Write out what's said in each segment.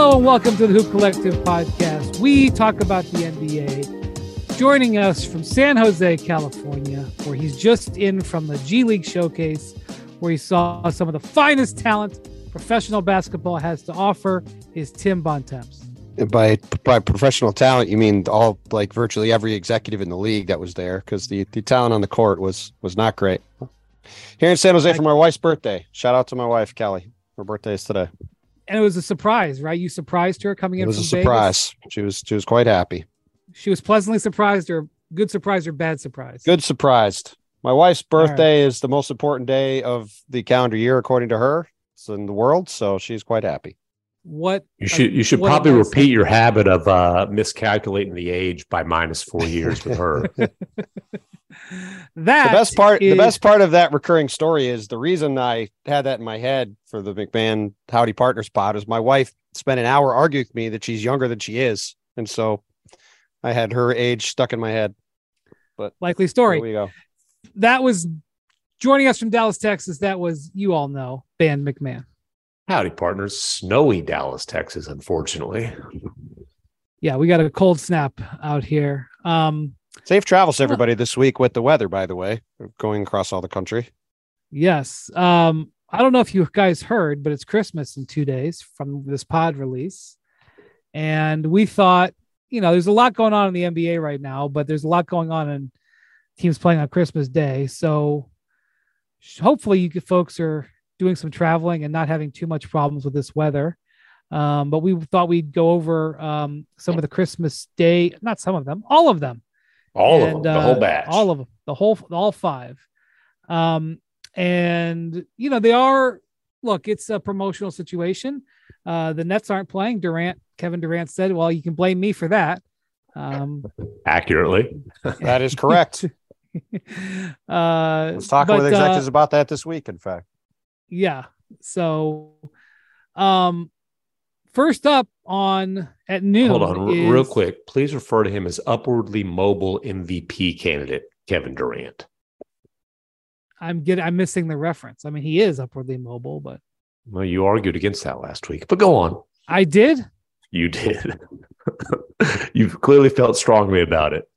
Hello and welcome to the Hoop Collective podcast. We talk about the NBA. Joining us from San Jose, California, where he's just in from the G League showcase, where he saw some of the finest talent professional basketball has to offer, is Tim Bontemps. By by professional talent, you mean all like virtually every executive in the league that was there because the, the talent on the court was was not great. Here in San Jose for my wife's birthday. Shout out to my wife Kelly. Her birthday is today. And it was a surprise, right? You surprised her coming in. It was a surprise. Vegas. She was she was quite happy. She was pleasantly surprised, or good surprise, or bad surprise. Good surprised. My wife's All right. birthday is the most important day of the calendar year according to her. It's in the world, so she's quite happy. What You should you should probably nice repeat your habit of uh, miscalculating the age by minus four years with her. that the best part the best part of that recurring story is the reason i had that in my head for the mcmahon howdy partners pod is my wife spent an hour arguing with me that she's younger than she is and so i had her age stuck in my head But likely story. Here we go that was joining us from Dallas, Texas. That was you all know Ben MacMahon. Howdy, partners. Snowy Dallas, Texas. Unfortunately, Yeah, we got a cold snap out here. Um, safe travels everybody this week with the weather by the way going across all the country yes. Um, I don't know if you guys heard, but it's Christmas in two days from this pod release, and we thought, you know, there's a lot going on in the NBA right now, but there's a lot going on in teams playing on Christmas Day. So hopefully, you folks are doing some traveling and not having too much problems with this weather. Um, but we thought we'd go over um, some of the Christmas Day, not some of them, all of them. all of them, the uh, whole batch. all of them, the whole, all five. Um, and you know they are. Look, it's a promotional situation. Uh, the Nets aren't playing. Durant, Kevin Durant said, "Well, you can blame me for that." Um, accurately. that is correct uh, i was talking but, with uh, executives about that this week in fact yeah. So, um, first up on at noon. Hold on, r- real quick. Please refer to him as upwardly mobile MVP candidate Kevin Durant. I'm getting. I'm missing the reference. I mean, he is upwardly mobile, but Well, you argued against that last week, but go on. I did. You did. You've clearly felt strongly about it.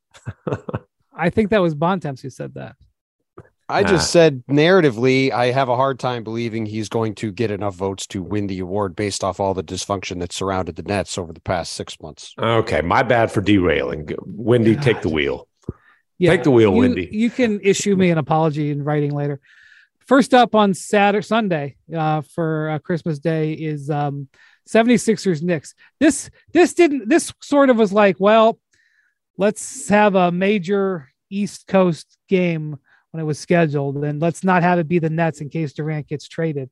I think that was Bontemps who said that. I just said narratively, I have a hard time believing he's going to get enough votes to win the award based off all the dysfunction that surrounded the Nets over the past six months. Okay, my bad for derailing. Windy, take the wheel. Yeah, Take the wheel, you, Windy. You can issue me an apology in writing later. First up on Saturday, Sunday uh, for uh, Christmas Day is um, 76ers Knicks. This this didn't this sort of was like, well, let's have a major East Coast game when it was scheduled, and let's not have it be the Nets in case Durant gets traded.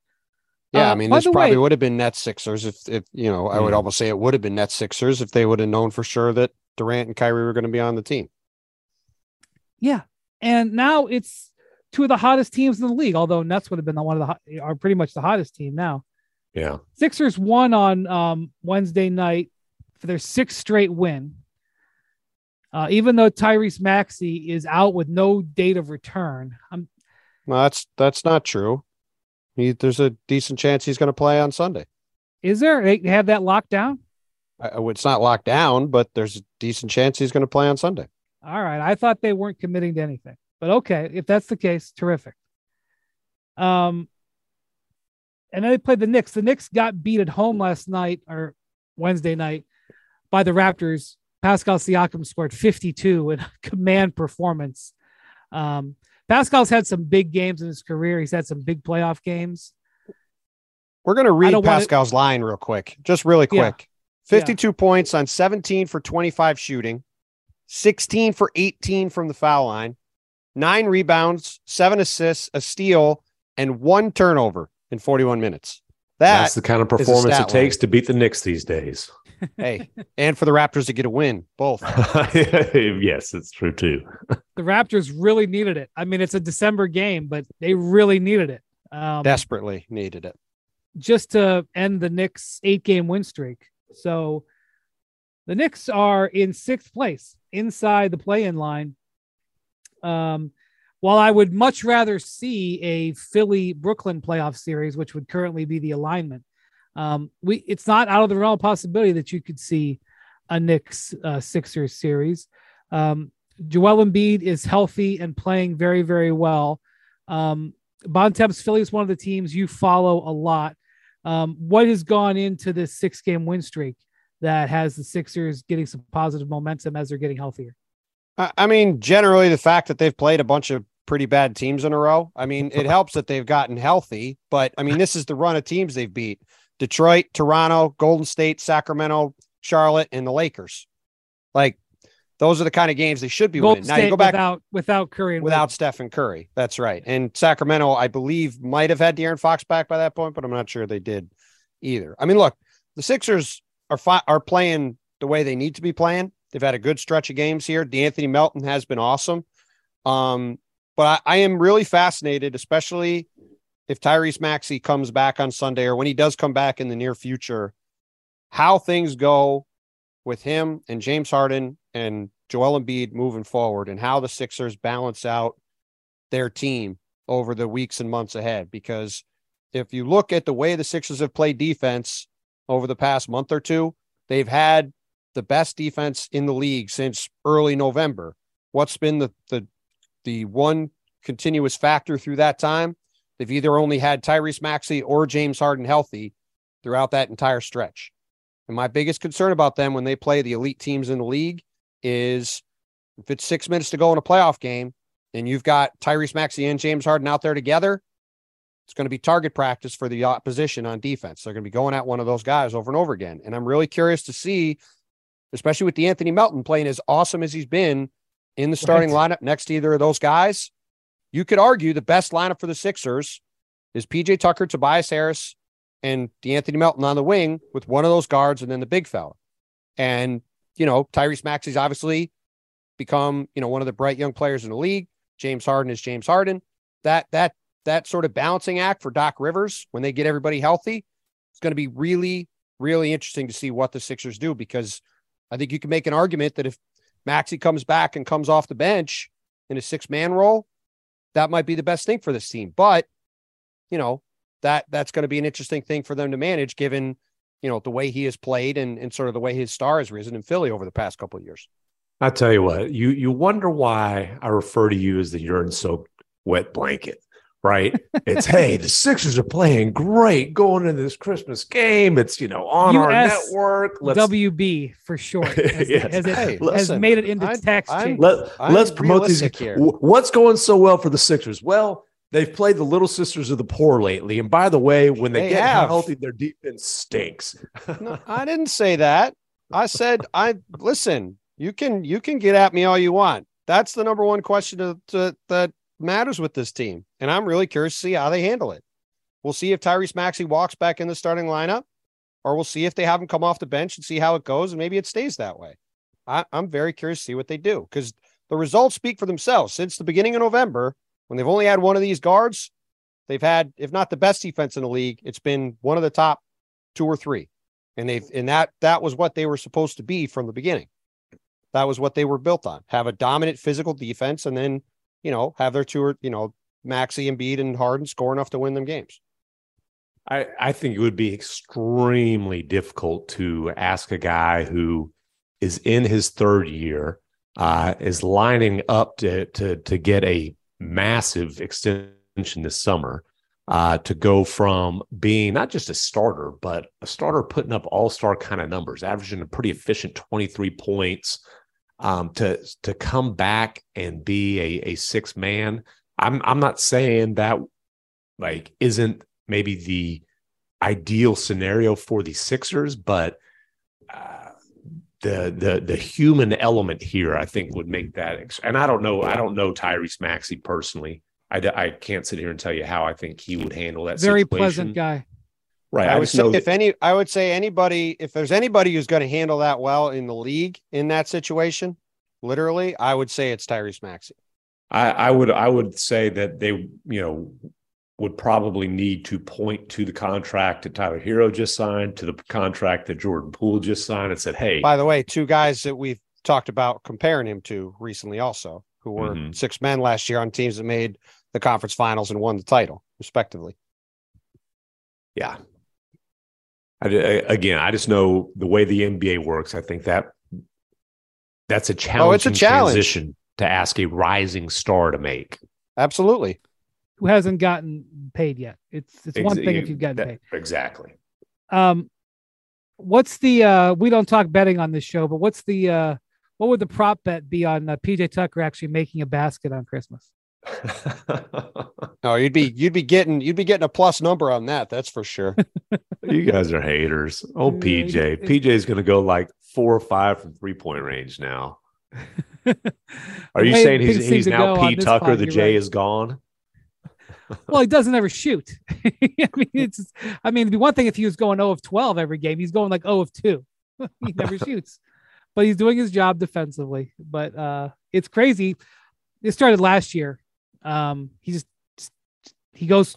Yeah, Uh, I mean, this probably way- would have been Nets Sixers if, if you know, I would Hmm. almost say it would have been Nets Sixers if they would have known for sure that Durant and Kyrie were going to be on the team. Yeah, and now it's two of the hottest teams in the league. Although Nets would have been the one of the are pretty much the hottest team now. Yeah. Sixers won on um, Wednesday night for their sixth straight win. Uh, even though Tyrese Maxey is out with no date of return, I'm, No, that's that's not true. He, there's a decent chance he's going to play on Sunday. is there? They have that locked down. It's not locked down, but there's a decent chance he's going to play on Sunday. All right, I thought they weren't committing to anything, but okay, if that's the case, terrific. Um, and then they played the Knicks. The Knicks got beat at home last night or Wednesday night by the Raptors. Pascal Siakam scored 52 in a command performance. Um, Pascal's had some big games in his career. He's had some big playoff games. We're going to read don't wanna- Pascal's line real quick, just really Yeah. quick. 52 points on 17 for 25 shooting, 16 for 18 from the foul line, nine rebounds, seven assists, a steal, and one turnover in 41 minutes. That, That's the kind of performance it takes to beat the Knicks these days. Hey, and for the Raptors to get a win, both. yes, it's true too. The Raptors really needed it. I mean, it's a December game, but they really needed it. Um, Desperately needed it. just to end the Knicks eight game win streak. So the Knicks are in sixth place inside the play in line. Um, while I would much rather see a Philly Brooklyn playoff series, which would currently be the alignment, Um, we it's not out of the realm of possibility that you could see a Knicks uh, Sixers series. Um, Joel Embiid is healthy and playing very very well. Um, Bontemps Philly is one of the teams you follow a lot. Um, what has gone into this six game win streak that has the Sixers getting some positive momentum as they're getting healthier? I mean, generally, the fact that they've played a bunch of pretty bad teams in a row. I mean, it helps that they've gotten healthy, but I mean, this is the run of teams they've beat Detroit, Toronto, Golden State, Sacramento, Charlotte, and the Lakers. Like, those are the kind of games they should be Golden winning. State now you go back without without Curry and without Wade. Stephen Curry. That's right. And Sacramento, I believe, might have had De'Aaron Fox back by that point, but I'm not sure they did either. I mean, look, the Sixers are fi- are playing the way they need to be playing. They've had a good stretch of games here. De'Anthony Melton has been awesome. Um, but I, I am really fascinated, especially if Tyrese Maxey comes back on Sunday or when he does come back in the near future, how things go with him and James Harden and Joel Embiid moving forward and how the Sixers balance out their team over the weeks and months ahead. Because if you look at the way the Sixers have played defense over the past month or two, they've had the best defense in the league since early November. What's been the the the one continuous factor through that time? They've either only had Tyrese Maxey or James Harden healthy throughout that entire stretch. And my biggest concern about them when they play the elite teams in the league is if it's six minutes to go in a playoff game and you've got Tyrese Maxey and James Harden out there together, it's going to be target practice for the opposition on defense. They're going to be going at one of those guys over and over again. And I'm really curious to see, especially with De'Anthony Melton playing as awesome as he's been in the starting Right. lineup next to either of those guys. You could argue the best lineup for the Sixers is PJ Tucker, Tobias Harris, and De'Anthony Melton on the wing with one of those guards and then the big fella. And, you know, Tyrese Maxey's obviously become, you know, one of the bright young players in the league. James Harden is James Harden. That that that sort of balancing act for Doc Rivers when they get everybody healthy, it's going to be really, really interesting to see what the Sixers do because I think you can make an argument that if Maxey comes back and comes off the bench in a six man role, that might be the best thing for this team. But, you know, that that's going to be an interesting thing for them to manage given, you know, the way he has played and, and sort of the way his star has risen in Philly over the past couple of years. I tell you what, you you wonder why I refer to you as the urine soaked wet blanket, right? it's hey, the Sixers are playing great going into this Christmas game. It's you know on our network. Let's WB for short has, Yes. has, it, Hey, has listen, made it into I- text. I'm- let I'm let's promote these. here. What's going so well for the Sixers? Well, they've played the Little Sisters of the Poor lately, and by the way, when they, They get have. healthy, their defense stinks. No, I didn't say that. I said I listen. You can you can get at me all you want. That's the number one question to, to, that matters with this team, and I'm really curious to see how they handle it. We'll see if Tyrese Maxey walks back in the starting lineup, or we'll see if they have him come off the bench and see how it goes, and maybe it stays that way. I, I'm very curious to see what they do because the results speak for themselves. Since the beginning of November, when they've only had one of these guards, they've had, if not the best defense in the league, it's been one of the top two or three and they've and that that was what they were supposed to be from the beginning. That was what they were built on. Have a dominant physical defense, and then you know have their two or you know Maxey, and Embiid, and Harden score enough to win them games. I, I think it would be extremely difficult to ask a guy who is in his third year, uh, is lining up to, to, to get a massive extension this summer, uh, to go from being not just a starter, but a starter putting up all star kind of numbers, averaging a pretty efficient 23 points, um, to, to come back and be a, a six man. I'm, I'm not saying that like isn't maybe the ideal scenario for the Sixers, but uh, the the the human element here, I think, would make that. Ex- and I don't know, I don't know Tyrese Maxey personally. I, I can't sit here and tell you how I think he would handle that. Very situation. pleasant guy. Right? I, I, would say if that- any, I would say anybody, if there's anybody who's going to handle that well in the league in that situation, literally, I would say it's Tyrese Maxey. I, I would I would say that they you know would probably need to point to the contract that Tyler Herro just signed, to the contract that Jordan Poole just signed, and said, "Hey, By the way, two guys that we've talked about comparing him to recently, also who were Mhm. six men last year on teams that made the conference finals and won the title, respectively. yeah, I, I- again, I just know the way the NBA works. I think that that's a challenge. Oh, it's a challenge. transition to ask a rising star to make. Absolutely. Who hasn't gotten paid yet? It's it's one thing if you've gotten that- paid. Exactly. Um, what's the uh? We don't talk betting on this show, but what's the uh? What would the prop bet be on uh, PJ Tucker actually making a basket on Christmas? Oh, you'd be you'd be getting you'd be getting a plus number on that. That's for sure. you guys are haters. Oh, Yeah, PJ. it- PJ's going to go like four or five from three point range now. Are you way saying he's he's now P Tucker? pod, The you're J right. is gone. well, he doesn't ever shoot. I mean, it's. I mean, it'd be one thing if he was going 0 of 12 every game. He's going like 0 of 2. he never shoots, but he's doing his job defensively. But uh, it's crazy. It started last year. Um, he just he goes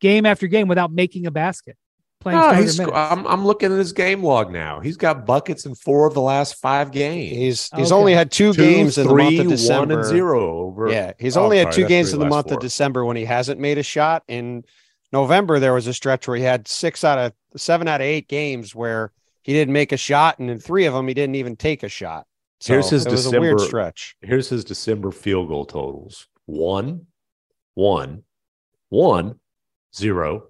game after game without making a basket. Playing No, he's. I'm, I'm looking at his game log now. He's got buckets in four of the last five games. He's he's Okay. only had two, Two, games in the month three, of December. One and zero over. Yeah, he's Oh, only had sorry, two games in the month four. of December when he hasn't made a shot. In November, there was a stretch where he had six out of seven out of eight games where he didn't make a shot, and in three of them, he didn't even take a shot. So Here's his it was a weird December- stretch. Here's his December field goal totals: one, one, one, zero,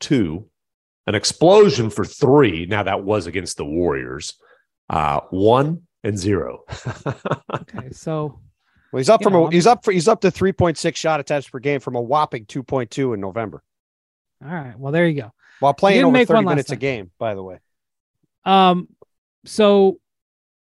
two, an explosion for three. Now that was against the Warriors. Uh, one and zero. okay, so Well, he's up from Yeah, a, I'm- he's up for he's up to three point six shot attempts per game from a whopping two point two in November all right. Well, there you go. while playing didn't over make thirty one minutes a game. By the way, Um, so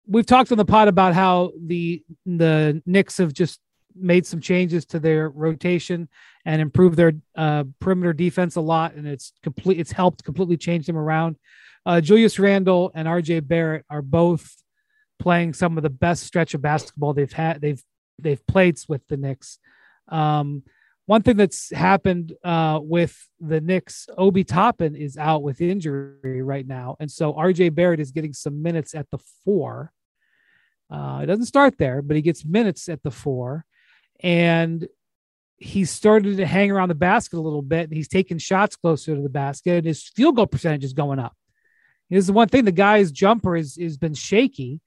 we've talked on the pod about how the the Knicks have just made some changes to their rotation and improved their uh, perimeter defense a lot, and it's complete. It's helped completely change them around. Uh, Julius Randle and R.J. Barrett are both playing some of the best stretch of basketball they've had. They've they've played with the Knicks. Um, one thing that's happened uh, with the Knicks, Obi Toppin is out with injury right now, and so RJ Barrett is getting some minutes at the four. Uh, it doesn't start there, but he gets minutes at the four, and he's started to hang around the basket a little bit, and he's taking shots closer to the basket, and his field goal percentage is going up. This is the one thing the guy's jumper is has been shaky.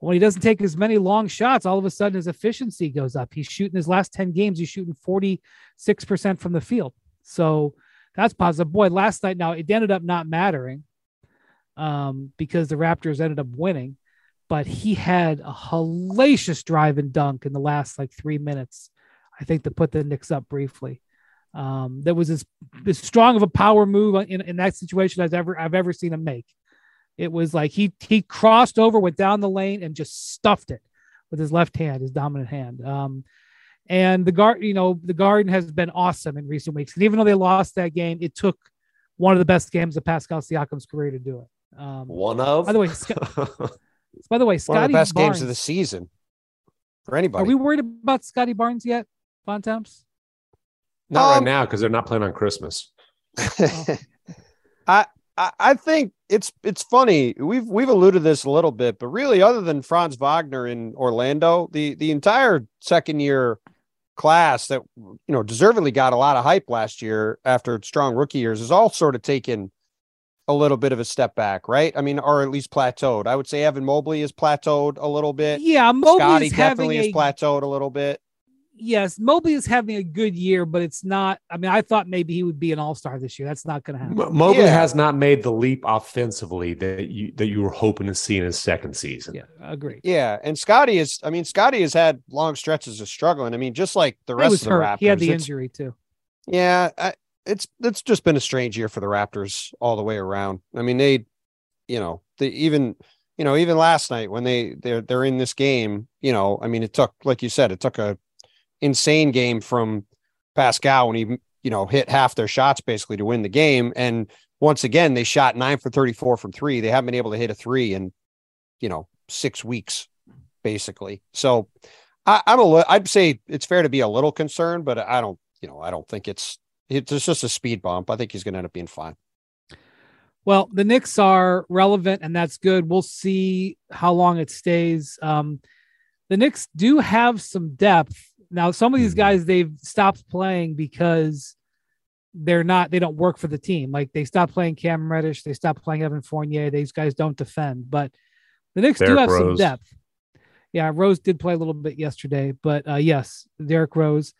When he doesn't take as many long shots, all of a sudden his efficiency goes up. He's shooting his last 10 games, he's shooting 46% from the field. So that's positive. Boy, last night now it ended up not mattering um, because the Raptors ended up winning, but he had a hellacious drive and dunk in the last like three minutes. I think to put the Knicks up briefly. Um, that was as, as strong of a power move in, in that situation as ever I've ever seen him make. It was like he he crossed over, went down the lane, and just stuffed it with his left hand, his dominant hand. Um, and the guard, you know, the Garden has been awesome in recent weeks. And even though they lost that game, it took one of the best games of Pascal Siakam's career to do it. Um, One of. by the way, by the way, one of Scottie the best Barnes, games of the season for anybody. Are we worried about Scottie Barnes yet, Bontemps? not right Um, now because they're not playing on Christmas. I, I I think it's it's funny. We've we've alluded to this a little bit, but really, other than Franz Wagner in Orlando, the the entire second year class that you know deservedly got a lot of hype last year after strong rookie years is all sort of taken a little bit of a step back, right? I mean, or at least plateaued. I would say Evan Mobley is plateaued a little bit. Yeah, Mobley Scottie is having definitely a is plateaued a little bit. yes, Mobley is having a good year, but it's not. I mean, I thought maybe he would be an All Star this year. That's not going to happen. Mo- Mobley Yeah. has not made the leap offensively that you that you were hoping to see in his second season. Yeah, agree. Yeah, and Scottie is. I mean, Scottie has had long stretches of struggling. I mean, just like the He rest of the hurt. Raptors. He had the injury too. Yeah, I, it's it's just been a strange year for the Raptors all the way around. I mean, they, you know, they even, you know, even last night when they they're they're in this game, you know, I mean, it took, like you said, it took a insane game from Pascal when he, you know, hit half their shots basically to win the game. And once again, they shot nine for thirty four from three. They haven't been able to hit a three in, you know, six weeks, basically. So, I, I'm a, I'd say it's fair to be a little concerned, but I don't, you know, I don't think it's it's just a speed bump. I think he's going to end up being fine. Well, the Knicks are relevant, and that's good. We'll see how long it stays. Um, the Knicks do have some depth now. Some of these Mhm. guys they've stopped playing because they're not they don't work for the team. Like they stopped playing Cam Reddish, they stopped playing Evan Fournier. These guys don't defend, but the Knicks Derrick do have Rose. some depth. Yeah, Rose did play a little bit yesterday, but uh, yes, Derrick Rose,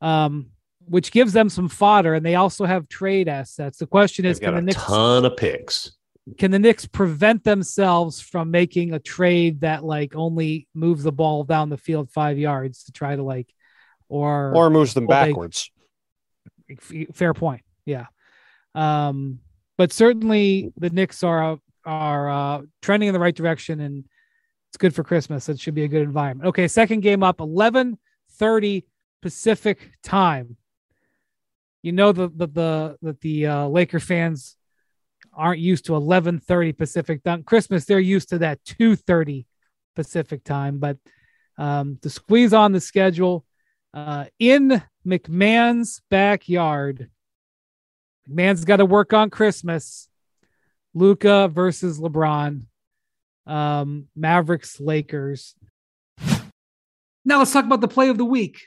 um, which gives them some fodder, and they also have trade assets. The question is, can the Knicks ton of picks? Can the Knicks prevent themselves from making a trade that like only moves the ball down the field five yards to try to like, or or moves them backwards? fair point. Yeah. Um, but certainly the Knicks are are uh, trending in the right direction, and it's good for Christmas. It should be a good environment. Okay, second game up, eleven thirty Pacific time. You know the the the that the uh, Laker fans aren't used to eleven thirty Pacific time. Christmas, they're used to that two thirty Pacific time. But um, to squeeze on the schedule uh, in MacMahon's backyard. MacMahon's got to work on Christmas. Luka versus LeBron. Um, Mavericks, Lakers. Now let's talk about the play of the week.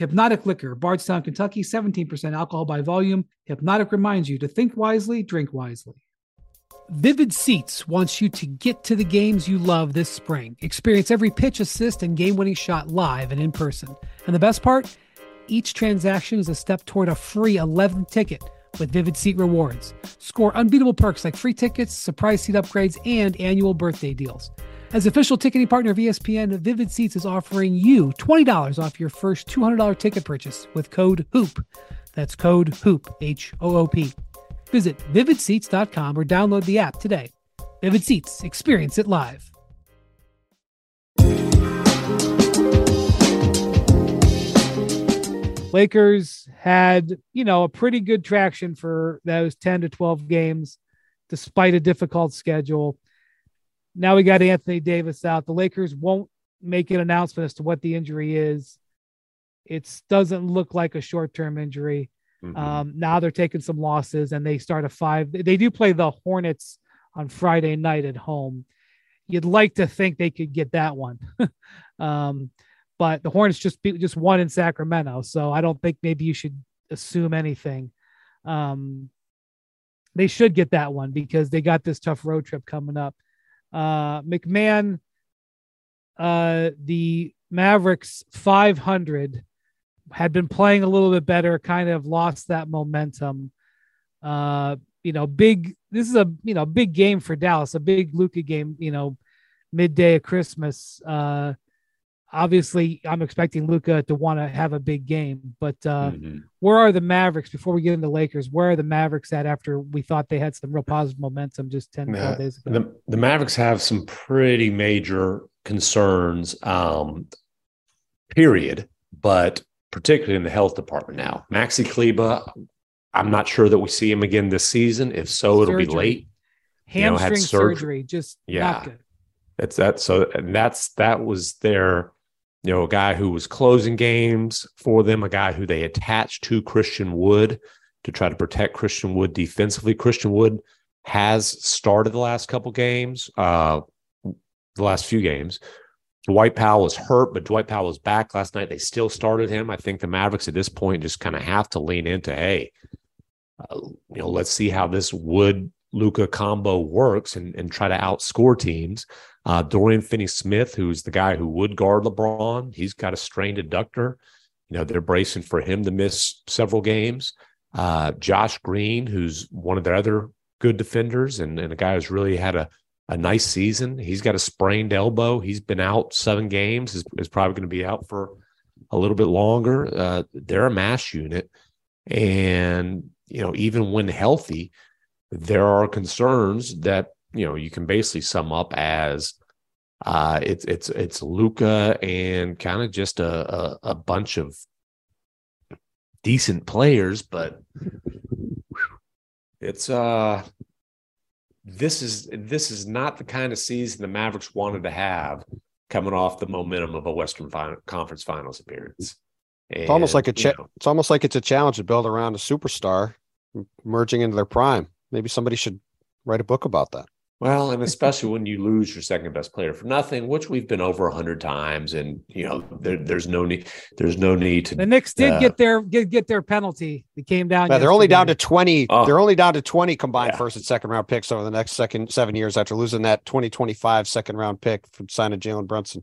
Hpnotiq Liquor, Bardstown, Kentucky, 17% alcohol by volume. Hpnotiq reminds you to think wisely, drink wisely. Vivid Seats wants you to get to the games you love this spring. Experience every pitch, assist, and game winning shot live and in person. And the best part? Each transaction is a step toward a free 11th ticket with Vivid Seat rewards. Score unbeatable perks like free tickets, surprise seat upgrades, and annual birthday deals. As official ticketing partner of ESPN, Vivid Seats is offering you $20 off your first $200 ticket purchase with code HOOP. That's code HOOP, H O O P. Visit vividseats.com or download the app today. Vivid Seats, experience it live. Lakers had, you know, a pretty good traction for those 10 to 12 games, despite a difficult schedule. Now we got Anthony Davis out. The Lakers won't make an announcement as to what the injury is. It doesn't look like a short term injury. Mm-hmm. Um, now they're taking some losses and they start a five. They do play the Hornets on Friday night at home. You'd like to think they could get that one. um, but the Hornets just beat, just won in Sacramento, so I don't think maybe you should assume anything. Um, they should get that one because they got this tough road trip coming up. Uh, MacMahon, uh, the Mavericks 500 had been playing a little bit better, kind of lost that momentum. Uh, you know, big. This is a you know big game for Dallas, a big Luka game. You know, midday of Christmas. Uh, obviously I'm expecting Luka to want to have a big game, but uh, mm-hmm. where are the Mavericks before we get into Lakers? Where are the Mavericks at after we thought they had some real positive momentum just 10, 12 days ago? The, the Mavericks have some pretty major concerns, um, period, but particularly in the health department now. Maxi Kleber, I'm not sure that we see him again this season. If so, it'll be late. Hamstring you know, surgery. surgery, just yeah. That's that. So and that's that was their you know, a guy who was closing games for them, a guy who they attached to Christian Wood to try to protect Christian Wood defensively. Christian Wood has started the last couple games, uh, the last few games. Dwight Powell was hurt, but Dwight Powell was back last night. They still started him. I think the Mavericks at this point just kind of have to lean into, hey, uh, you know, let's see how this Wood Luka combo works and, and try to outscore teams. Uh, Dorian Finney Smith, who's the guy who would guard LeBron, he's got a strained adductor. You know, they're bracing for him to miss several games. Uh, Josh Green, who's one of their other good defenders and, and a guy who's really had a, a nice season. He's got a sprained elbow. He's been out seven games, is, is probably going to be out for a little bit longer. Uh, they're a MASH unit. And, you know, even when healthy, there are concerns that you know you can basically sum up as uh, it's it's it's Luka and kind of just a, a, a bunch of decent players, but it's uh this is this is not the kind of season the Mavericks wanted to have coming off the momentum of a Western final, Conference Finals appearance. And, it's almost like a cha- it's almost like it's a challenge to build around a superstar merging into their prime. Maybe somebody should write a book about that. Well, and especially when you lose your second best player for nothing, which we've been over a hundred times, and you know there, there's no need. There's no need to. The Knicks did uh, get their get, get their penalty. They came down. Yeah, they're only down to twenty. Oh. They're only down to twenty combined yeah. first and second round picks over the next second seven years after losing that 2025 second round pick from signing Jalen Brunson.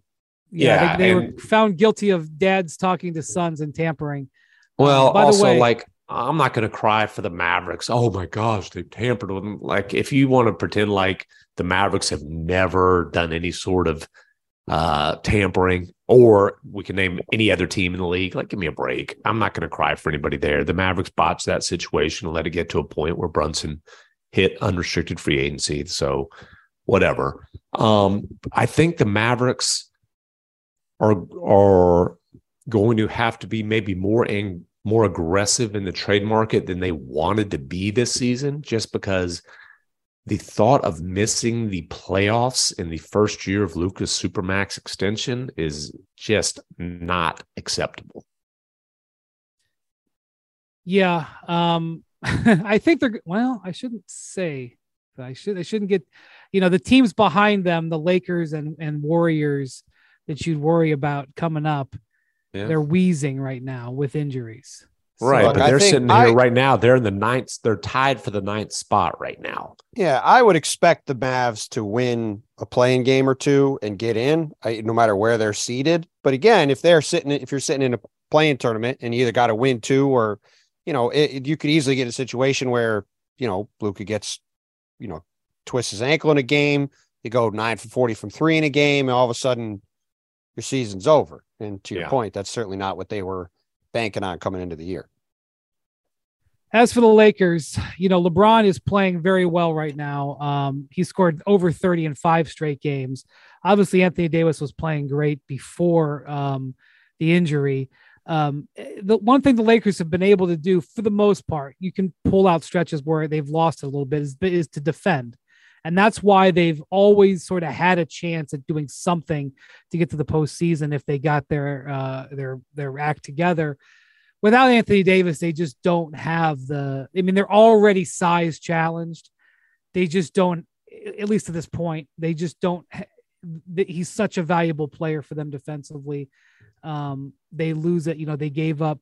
Yeah, yeah they, they and, were found guilty of dads talking to sons and tampering. Well, um, also way, like I'm not going to cry for the Mavericks. Oh my gosh, they tampered with them. Like, if you want to pretend like the Mavericks have never done any sort of uh, tampering, or we can name any other team in the league, like, give me a break. I'm not going to cry for anybody there. The Mavericks botched that situation and let it get to a point where Brunson hit unrestricted free agency. So, whatever. Um, I think the Mavericks are are going to have to be maybe more ang- more aggressive in the trade market than they wanted to be this season, just because the thought of missing the playoffs in the first year of Luka's Supermax extension is just not acceptable. Yeah. Um, I think they're well, I shouldn't say I should I shouldn't get you know the teams behind them, the Lakers and, and Warriors that you'd worry about coming up yeah. they're wheezing right now with injuries. Right, so, but they're sitting here I, right now. They're in the ninth. They're tied for the ninth spot right now. Yeah, I would expect the Mavs to win a play-in game or two and get in, no matter where they're seated. But again, if they're sitting, if you're sitting in a play-in tournament and you either got to win two or, you know, it, you could easily get a situation where you know Luka gets, you know, twists his ankle in a game. You go nine for forty from three in a game, and all of a sudden your season's over. And to your yeah. point, that's certainly not what they were banking on coming into the year. As for the Lakers, you know, LeBron is playing very well right now. Um, he scored over 30 in five straight games. Obviously, Anthony Davis was playing great before um, the injury. Um, the one thing the Lakers have been able to do, for the most part, you can pull out stretches where they've lost a little bit, is, is to defend. And that's why they've always sort of had a chance at doing something to get to the postseason if they got their uh, their their act together. Without Anthony Davis, they just don't have the. I mean, they're already size challenged. They just don't, at least to this point, they just don't. He's such a valuable player for them defensively. Um, they lose it. You know, they gave up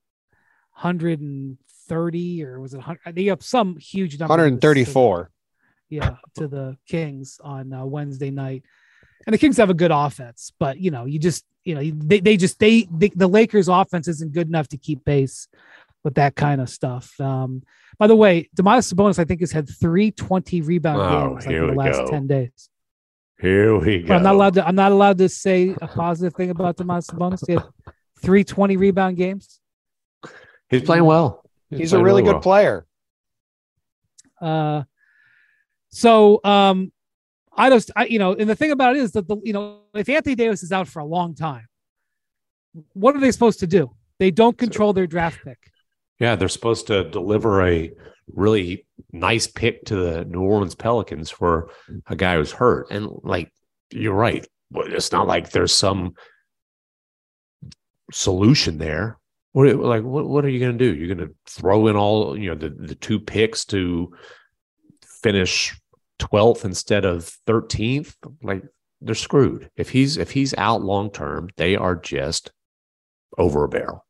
130 or was it 100? They gave up some huge number. 134 yeah, to the Kings on uh, Wednesday night. And the Kings have a good offense, but you know, you just you know they they just they, they the Lakers offense isn't good enough to keep pace with that kind of stuff. Um, by the way, Domantas Sabonis I think has had three twenty 20 rebound oh, games like in the last go. 10 days. Here we go. But I'm not allowed to I'm not allowed to say a positive thing about Domantas Sabonis. He had three 20 rebound games. He's playing well. He's, He's a really, really good well. player. Uh so um, I just, I, you know, and the thing about it is that the, you know, if Anthony Davis is out for a long time, what are they supposed to do? They don't control their draft pick. Yeah, they're supposed to deliver a really nice pick to the New Orleans Pelicans for a guy who's hurt. And like, you're right. It's not like there's some solution there. What like what what are you going to do? You're going to throw in all you know the the two picks to finish 12th instead of 13th, like they're screwed. If he's if he's out long term, they are just over a barrel.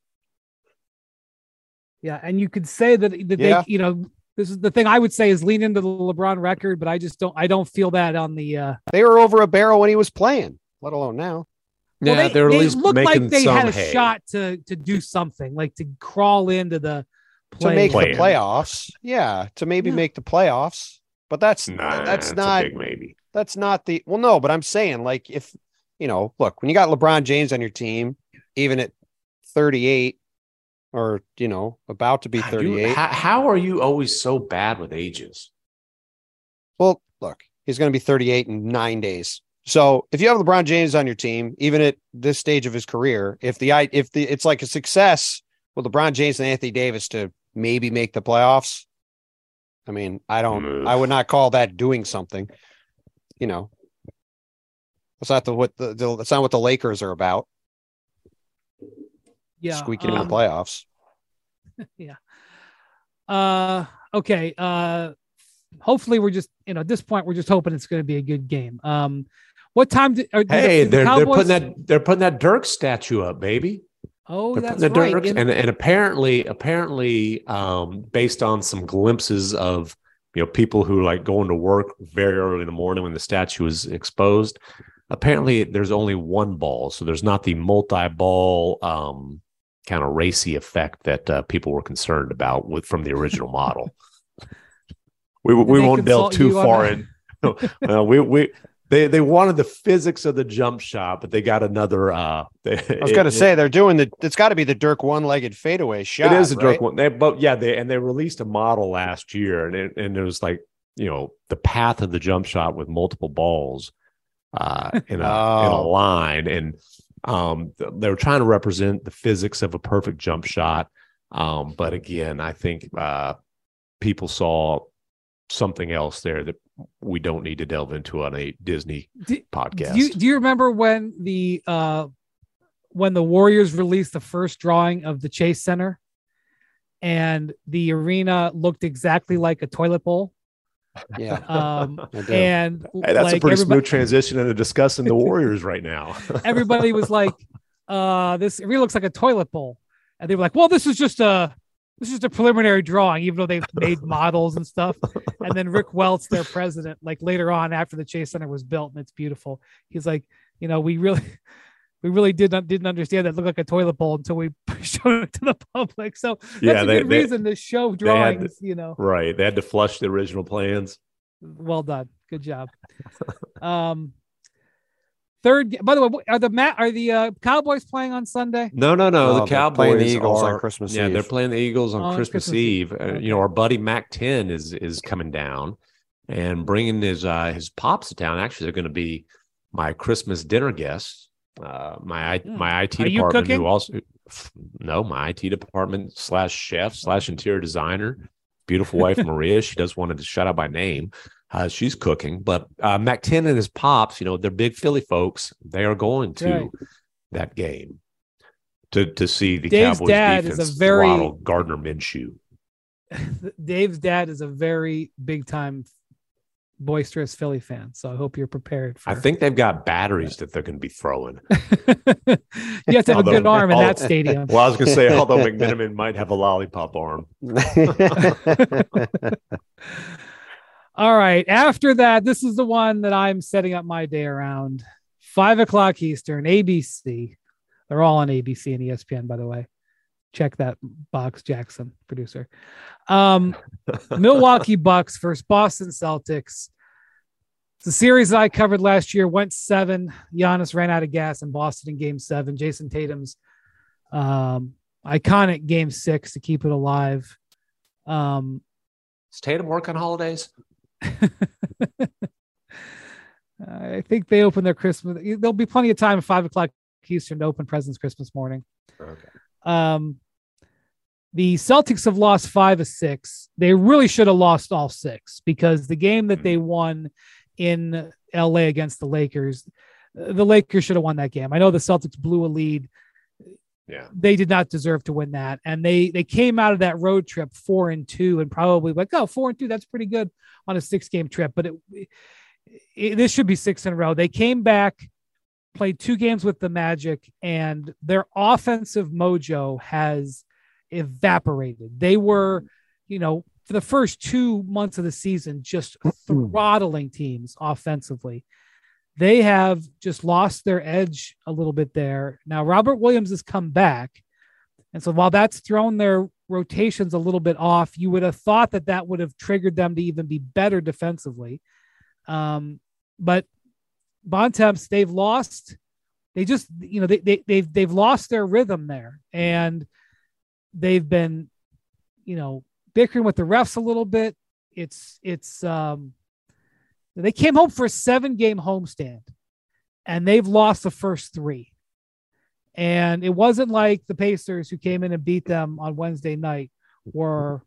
Yeah, and you could say that, that yeah. they, you know, this is the thing I would say is lean into the LeBron record, but I just don't I don't feel that on the uh they were over a barrel when he was playing, let alone now. Well, yeah, they, they're at least looked like they had a hay. shot to to do something, like to crawl into the play. to make the playoffs. Yeah, to maybe yeah. make the playoffs. But that's nah, that's not maybe. That's not the well, no. But I'm saying like if you know, look when you got LeBron James on your team, even at 38 or you know about to be 38. how, how are you always so bad with ages? Well, look, he's going to be 38 in nine days. So if you have LeBron James on your team, even at this stage of his career, if the if the it's like a success with LeBron James and Anthony Davis to maybe make the playoffs, I mean, I don't. Move. I would not call that doing something. You know, that's not the what the, the that's not what the Lakers are about. Yeah. squeaking in um, the playoffs. Yeah. Uh, okay. Uh, hopefully we're just you know at this point we're just hoping it's going to be a good game. Um, what time? Did, are, Hey, did the they're, they're putting that they're putting that Dirk statue up, baby. Oh, that's the right. Dirk, In- and and apparently apparently um, based on some glimpses of you know people who like going to work very early in the morning when the statue is exposed. Apparently, there's only one ball, so there's not the multi-ball um, kind of racy effect that uh, people were concerned about with from the original model. we we won't delve too far in. uh, we we they they wanted the physics of the jump shot, but they got another. Uh, I was going to say they're doing the. It's got to be the Dirk one-legged fadeaway shot. it is a right? Dirk one. They, but yeah, they and they released a model last year, and it, and it was like you know the path of the jump shot with multiple balls uh, in a in a Oh. line, and um, they were trying to represent the physics of a perfect jump shot. Um, but again, I think uh, people saw something else there that we don't need to delve into on a Disney Do- podcast. Do you, do you remember when the uh when the Warriors released the first drawing of the Chase Center and the arena looked exactly like a toilet bowl? Yeah, Um and Hey, that's like a pretty smooth transition into discussing the Warriors right now. everybody was like, uh, this it really looks like a toilet bowl. And they were like, Well, this is just a this is just a preliminary drawing, even though they've made models and stuff. And then Rick Welts, their president, like later on after the Chase Center was built and it's beautiful, he's like, you know, we really we really did not didn't understand that it looked like a toilet bowl until we showed it to the public. So that's Yeah, a they- good they- reason to show had to- drawings, you know. right. They had to flush the original plans. Well done. Good job. um third by the way, are the Matt are the uh, Cowboys playing on Sunday? No, no, no. No, the Cowboys playing the Eagles on are- Christmas Yeah, Eve. they're playing the Eagles on On Christmas, Christmas Eve. Eve. Uh, you know, our buddy Mac Ten is is coming down and bringing his uh, his pops to town. Actually, they're going to be my Christmas dinner guests. Uh, my I Hmm. my IT Are you department, cooking? who also no, my IT department slash chef slash interior designer. Beautiful wife Maria. She does wanted to shout out by name. Uh, she's cooking, but uh, Mac Ten and his pops, you know, they're big Philly folks. They are going to Right. that game to to see the Dave's Cowboys dad is a very- throttle Gardner Minshew. Dave's dad is a very big time boisterous Philly fan. So I hope you're prepared for I think they've got batteries that they're going to be throwing. you have to have a good arm in that stadium. Well, I was going to say, although McMenamin might have a lollipop arm. All right. After that, this is the one that I'm setting up my day around. Five o'clock Eastern, ABC. They're all on ABC and ESPN, by the way. Check that box, Jackson, producer. Um, Milwaukee Bucks versus Boston Celtics. The series that I covered last year. Went seven. Giannis ran out of gas in Boston in game seven. Jayson Tatum's um, iconic game six to keep it alive. Um, Does Tatum work on holidays? I think they open their Christmas. There'll be plenty of time at five o'clock Eastern to open presents Christmas morning. Okay. Um, the Celtics have lost five of six. They really should have lost all six because the game that they won in LA against the Lakers, the Lakers should have won that game. I know the Celtics blew a lead. Yeah. They did not deserve to win that, and they they came out of that road trip four and two, and probably like, oh, four and two, that's pretty good on a six game trip. But it, it this should be six in a row. They came back, played two games with the Magic, and their offensive mojo has evaporated. They were, you know, for the first two months of the season, just throttling teams offensively. They have just lost their edge a little bit there. Now, Robert Williams has come back. And so while that's thrown their rotations a little bit off, you would have thought that that would have triggered them to even be better defensively. Um, but Bontemps, they've lost. They just, you know, they, they they've they've lost their rhythm there, and they've been, you know, bickering with the refs a little bit. It's it's um, they came home for a seven game homestand, and they've lost the first three. And it wasn't like the Pacers who came in and beat them on Wednesday night were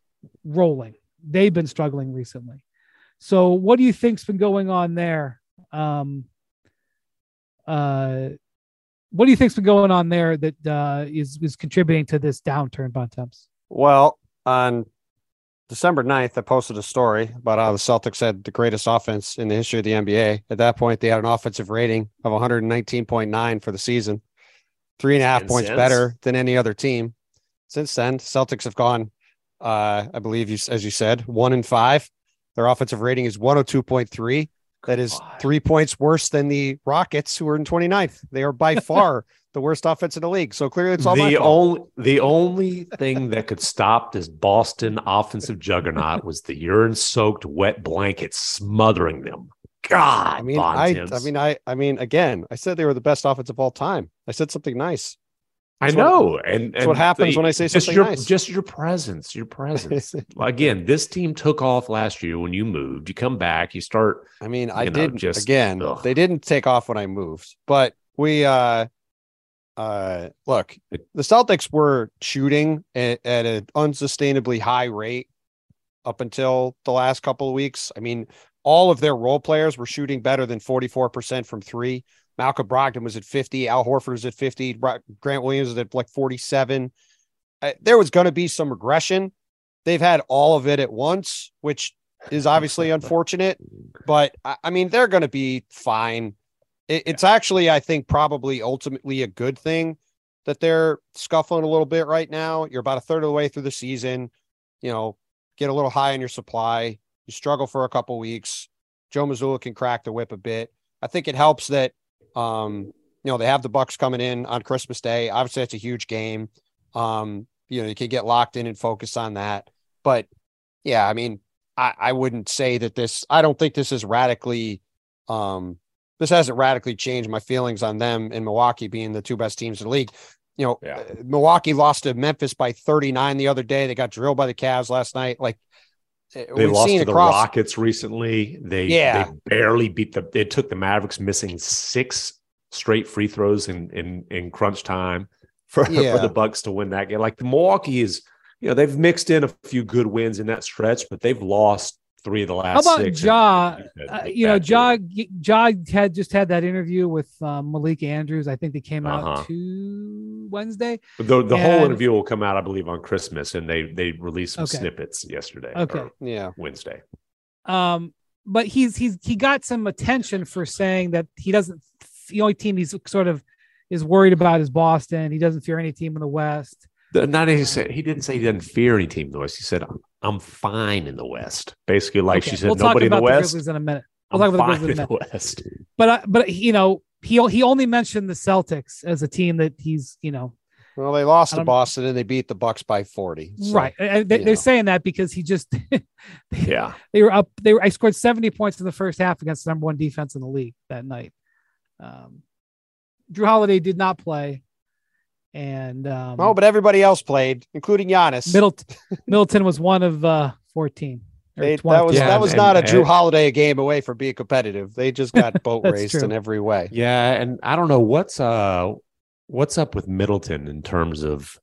rolling. they've been struggling recently. So, what do you think's been going on there? Um, uh, what do you think's been going on there that uh, is is contributing to this downturn, Bontemps? Well, on December 9th, I posted a story about how the Celtics had the greatest offense in the history of the NBA. At that point, they had an offensive rating of 119.9 for the season, three and a half Ten points better than any other team. Since then, Celtics have gone, uh, I believe you, as you said, one and five. Their offensive rating is 102.3. That is three points worse than the Rockets, who are in 29th. They are by far the worst offense in the league. So clearly, it's all my the only the only thing that could stop this Boston offensive juggernaut was the urine-soaked wet blanket smothering them. God, I mean, I, I mean, I, I mean, again, I said they were the best offense of all time. I said something nice. I That's what- know, and that's what happens the- when I say just something your, nice. Just your presence, your presence. Again, this team took off last year when you moved. You come back, you start. I mean, I didn't just- again. ugh. They didn't take off when I moved, but we uh uh look, the Celtics were shooting at, at an unsustainably high rate up until the last couple of weeks. I mean, all of their role players were shooting better than 44% from three. Malcolm Brogdon was at 50, Al Horford was at 50, Grant Williams was at like 47. Uh, there was going to be some regression. They've had all of it at once, which is obviously unfortunate but I, I mean they're going to be fine. It, it's actually, I think, probably ultimately a good thing that they're scuffling a little bit right now. You're about a third of the way through the season. You know, get a little high on your supply. You struggle for a couple weeks. Joe Mazzulla can crack the whip a bit. I think it helps that um, you know they have the Bucks coming in on Christmas Day. Obviously, that's a huge game. Um, you know, you can get locked in and focus on that. But yeah, I mean, I, I wouldn't say that this, I don't think this is radically, um, this hasn't radically changed my feelings on them in Milwaukee being the two best teams in the league. You know, Yeah. uh, Milwaukee lost to Memphis by 39 the other day. They got drilled by the Cavs last night. Like, uh, They we've lost seen to the across- Rockets recently. They Yeah. they barely beat the. It took the Mavericks missing six straight free throws in in in crunch time for Yeah. for the Bucks to win that game. Like the Milwaukee is, you know, they've mixed in a few good wins in that stretch, but they've lost three of the last. How about six. Ja? Uh, you know, bad Ja. Ja had just had that interview with um, Malika Andrews. I think they came Uh-huh. out to Wednesday. The the whole interview will come out, I believe, on Christmas, and they they released some Okay. snippets yesterday. Okay. Yeah. Wednesday. Um, but he's he's he got some attention for saying that he doesn't. The only team he's sort of is worried about is Boston. He doesn't fear any team in the West. The- Not he said he didn't say he doesn't fear any team in the West. He said I'm fine in the West. Basically, like Okay, she said, we'll nobody in about the West. Grizzlies in a minute. We'll I'm talk about the fine Grizzlies in a in minute. the West. But I, but you know he he only mentioned the Celtics as a team that he's you know Well, they lost to don't- Boston and they beat the Bucks by 40. So, right. they, they're know. saying that because he just Yeah, they were up. They were. I scored seventy points in the first half against the number one defense in the league that night. Um, Jrue Holiday did not play, and um, Oh, but everybody else played, including Giannis. Middleton, Middleton was one of uh, fourteen. They, that was Yeah, that was and- not a Jrue Holiday game away from being competitive. They just got boat raced true. in every way. yeah, and I don't know what's uh what's up with Middleton in terms of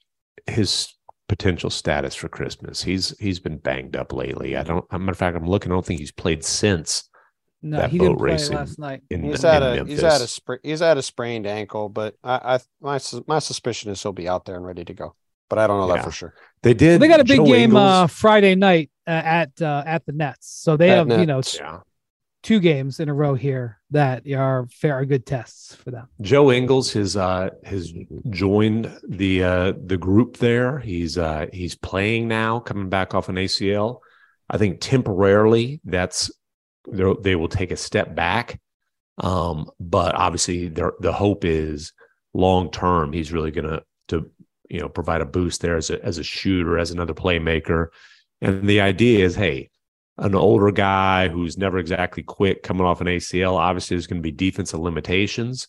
his potential status for Christmas. He's he's been banged up lately. I don't. As a matter of fact, I'm looking. I don't think he's played since no, that he didn't play racing. last night. in, He's in had a Memphis. he's had a spr- he's had a sprained ankle, but I, I my my suspicion is he'll be out there and ready to go. But I don't know Yeah. that for sure. they did. They got a big Joe game uh, Friday night uh, at uh, at the Nets, so they At have you know yeah. two games in a row here that are fair good tests for them. Joe Ingles has uh has joined the uh the group there. He's uh he's playing now, coming back off an ACL. I think temporarily that's they're- they will take a step back. Um, but obviously the hope is long term he's really gonna to you know provide a boost there as a as a shooter, as another playmaker. And the idea is, hey, an older guy who's never exactly quick coming off an ACL. Obviously, there's going to be defensive limitations.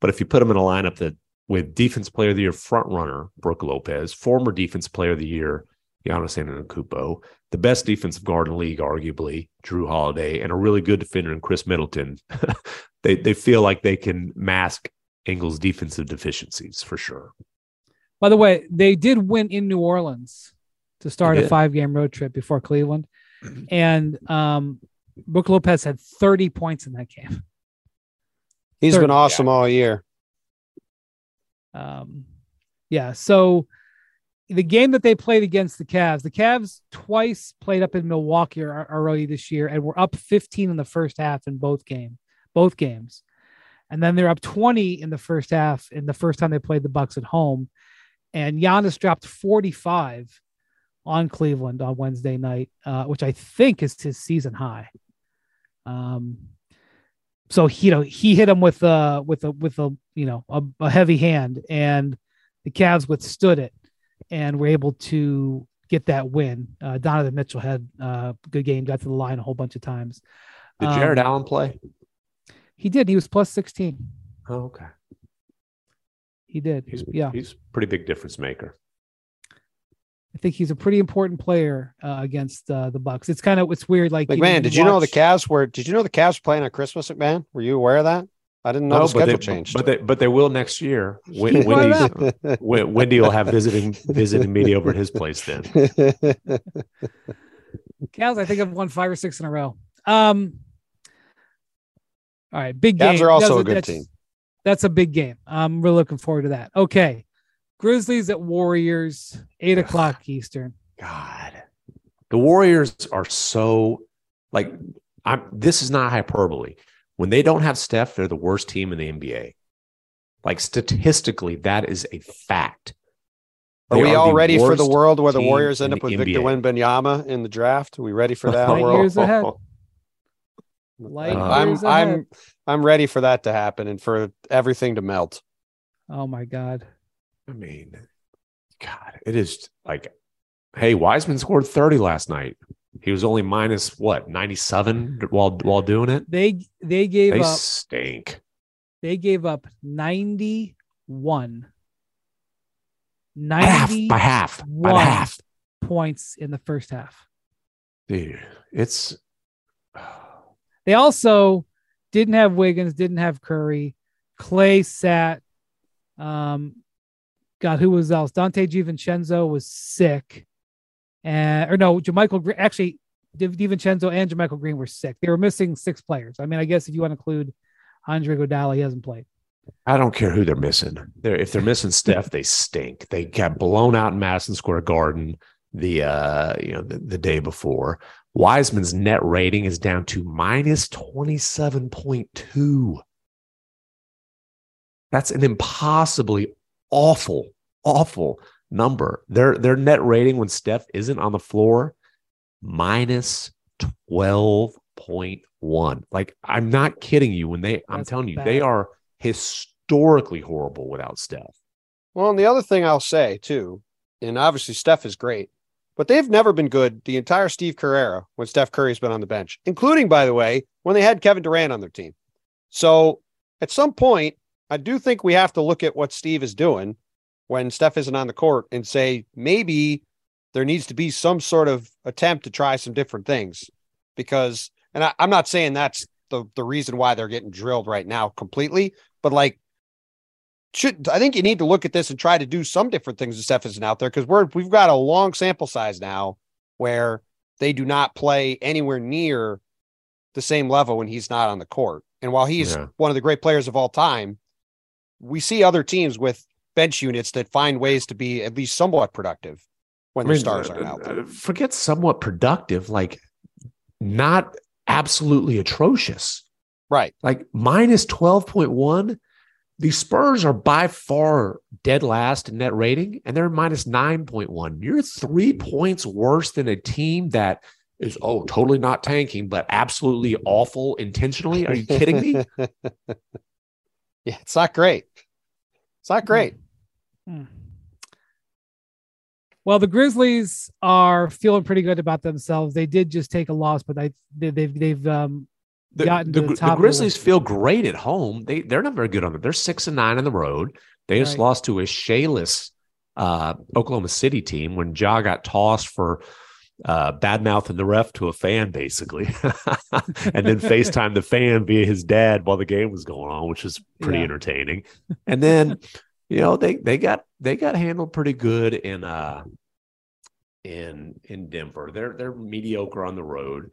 But if you put him in a lineup that with defense player of the year front runner, Brook Lopez, former defense player of the year, Giannis Antetokounmpo, the best defensive guard in the league, arguably, Jrue Holiday, and a really good defender in Khris Middleton, they they feel like they can mask Ingles' defensive deficiencies for sure. By the way, they did win in New Orleans to start a five game road trip before Cleveland. and um, Brook Lopez had 30 points in that game. He's Third- been awesome all year. Um, yeah. So the game that they played against the Cavs, the Cavs twice played up in Milwaukee already this year and were up 15 in the first half in both game, both games. And then they're up 20 in the first half in the first time they played the Bucks at home. And Giannis dropped 45 on Cleveland on Wednesday night, uh, which I think is his season high. Um, so he, you know he hit him with a with a with a you know a, a heavy hand, and the Cavs withstood it and we were able to get that win. Uh, Donovan Mitchell had uh, a good game, got to the line a whole bunch of times. Did Jared Um, Allen play? He did. He was plus sixteen. Oh, okay. He did. He's yeah, he's a pretty big difference maker. I think he's a pretty important player uh, against uh, the Bucks. It's kind of it's weird. Like you know, MacMahon, did you know the watch- Cavs were? Did you know the Cavs playing on Christmas, MacMahon? Were you aware of that? I didn't know the but schedule they, changed. but they but they will next year. Win- Why Windy's, Wen- Wendy will have visiting visiting media over at his place then. Cavs, I think I've won five or six in a row. Um, all right, big game. Cavs are also That's a good that's- team. That's a big game. I'm really looking forward to that. Okay, Grizzlies at Warriors, eight Ugh. o'clock Eastern. God, the Warriors are so like I'm. This is not hyperbole. When they don't have Steph, they're the worst team in the NBA. Like statistically, that is a fact. Are They we the all ready for the world where the Warriors end up the with Victor NBA. Wembanyama in the draft? Are we ready for that Light world? years ahead. Light Uh, I'm years ahead. I'm I'm ready for that to happen and for everything to melt. Oh my god. I mean, God, it is like, hey, Wiseman scored 30 last night. He was only minus what 97 while while doing it. They they gave They up stink. they gave up 91 By half, by half, by half. points in the first half. Dude, it's They also didn't have Wiggins, didn't have Curry. Clay sat. Um, God, who was else? Donte DiVincenzo was sick, and or no, JaMychal Green. Actually, DiVincenzo and JaMychal Green were sick. They were missing six players. I mean, I guess if you want to include Andre Iguodala, he hasn't played. I don't care who they're missing. They're if they're missing Steph, they stink. They got blown out in Madison Square Garden the uh you know the, the day before. Wiseman's net rating is down to minus 27.2. That's an impossibly awful, awful number. Their their net rating when Steph isn't on the floor, minus 12.1. Like, I'm not kidding you. When they I'm telling you, bad. they are historically horrible without Steph. Well, and the other thing I'll say too, and obviously Steph is great, but they've never been good the entire Steve Kerr era when Steph Curry's been on the bench, including, by the way, when they had Kevin Durant on their team. So at some point, I do think we have to look at what Steve is doing when Steph isn't on the court and say maybe there needs to be some sort of attempt to try some different things. Because, and I, I'm not saying that's the, the reason why they're getting drilled right now completely, but like should I think you need to look at this and try to do some different things if Steph isn't out there because we're we've got a long sample size now where they do not play anywhere near the same level when he's not on the court. And while he's Yeah. one of the great players of all time, we see other teams with bench units that find ways to be at least somewhat productive when I their mean, stars uh, aren't out. uh, Forget somewhat productive, like not absolutely atrocious. Right. Like minus 12.1. The Spurs are by far dead last in net rating, and they're minus 9.1. You're three points worse than a team that is, oh, totally not tanking, but absolutely awful intentionally. Are you kidding me? yeah, it's not great. It's not great. Hmm. Well, the Grizzlies are feeling pretty good about themselves. They did just take a loss, but I, they, they've they've um, The, gotten to the, the the top of the Grizzlies list. feel great at home. They they're not very good on it. They're six and nine on the road. They just Right. lost to a shayless uh, Oklahoma City team when Ja got tossed for uh, bad mouthing the ref to a fan, basically, and then FaceTime the fan via his dad while the game was going on, which was pretty Yeah. entertaining. And then, you know, they they got they got handled pretty good in uh in in Denver. They're they're mediocre on the road.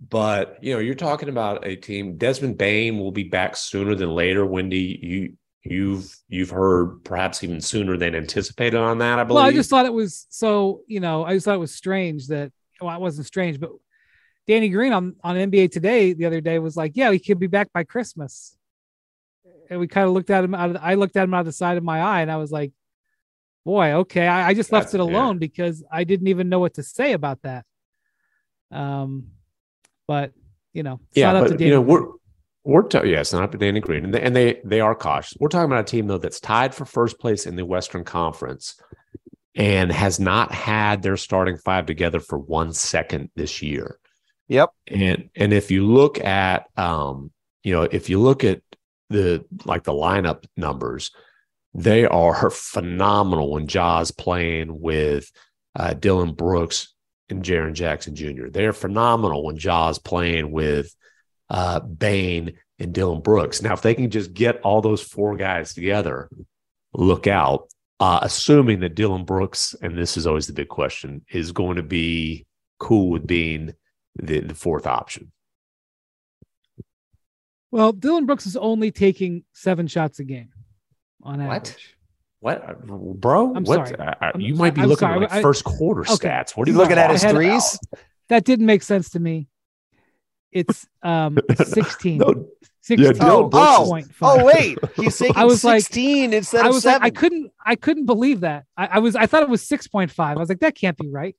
But you know, you're talking about a team. Desmond Bane will be back sooner than later. Windy, you you've you've heard perhaps even sooner than anticipated on that. I believe. Well, I just thought it was so. You know, I just thought it was strange that. Well, it wasn't strange, but Danny Green on on NBA Today the other day was like, "Yeah, he could be back by Christmas." And we kind of looked at him out of, I looked at him out of the side of my eye, and I was like, "Boy, okay." I, I just left it alone yeah. because I didn't even know what to say about that. Um, but you know, yeah, but you know, we're we're t- yeah, it's not up to Danny Green, and they, and they they are cautious. We're talking about a team though that's tied for first place in the Western Conference and has not had their starting five together for one second this year. Yep. And and if you look at um, you know, if you look at the like the lineup numbers, they are phenomenal when Ja's playing with uh, Dillon Brooks and Jaren Jackson Jr. They're phenomenal when Ja's playing with uh, Bane and Dillon Brooks. Now, if they can just get all those four guys together, look out. Uh, assuming that Dillon Brooks, and this is always the big question, is going to be cool with being the, the fourth option. Well, Dillon Brooks is only taking seven shots a game on average. What, what bro? I'm what? sorry. Uh, you might be I'm looking sorry. at like first quarter okay. stats. What are you looking at? His threes? That didn't make sense to me. It's um 16. no. 16. Yeah, oh, oh, oh, wait. He's saying I was 16 like, instead I was seven. Like, I couldn't I couldn't believe that. I, I, was I thought it was 6.5. I was like, that can't be right.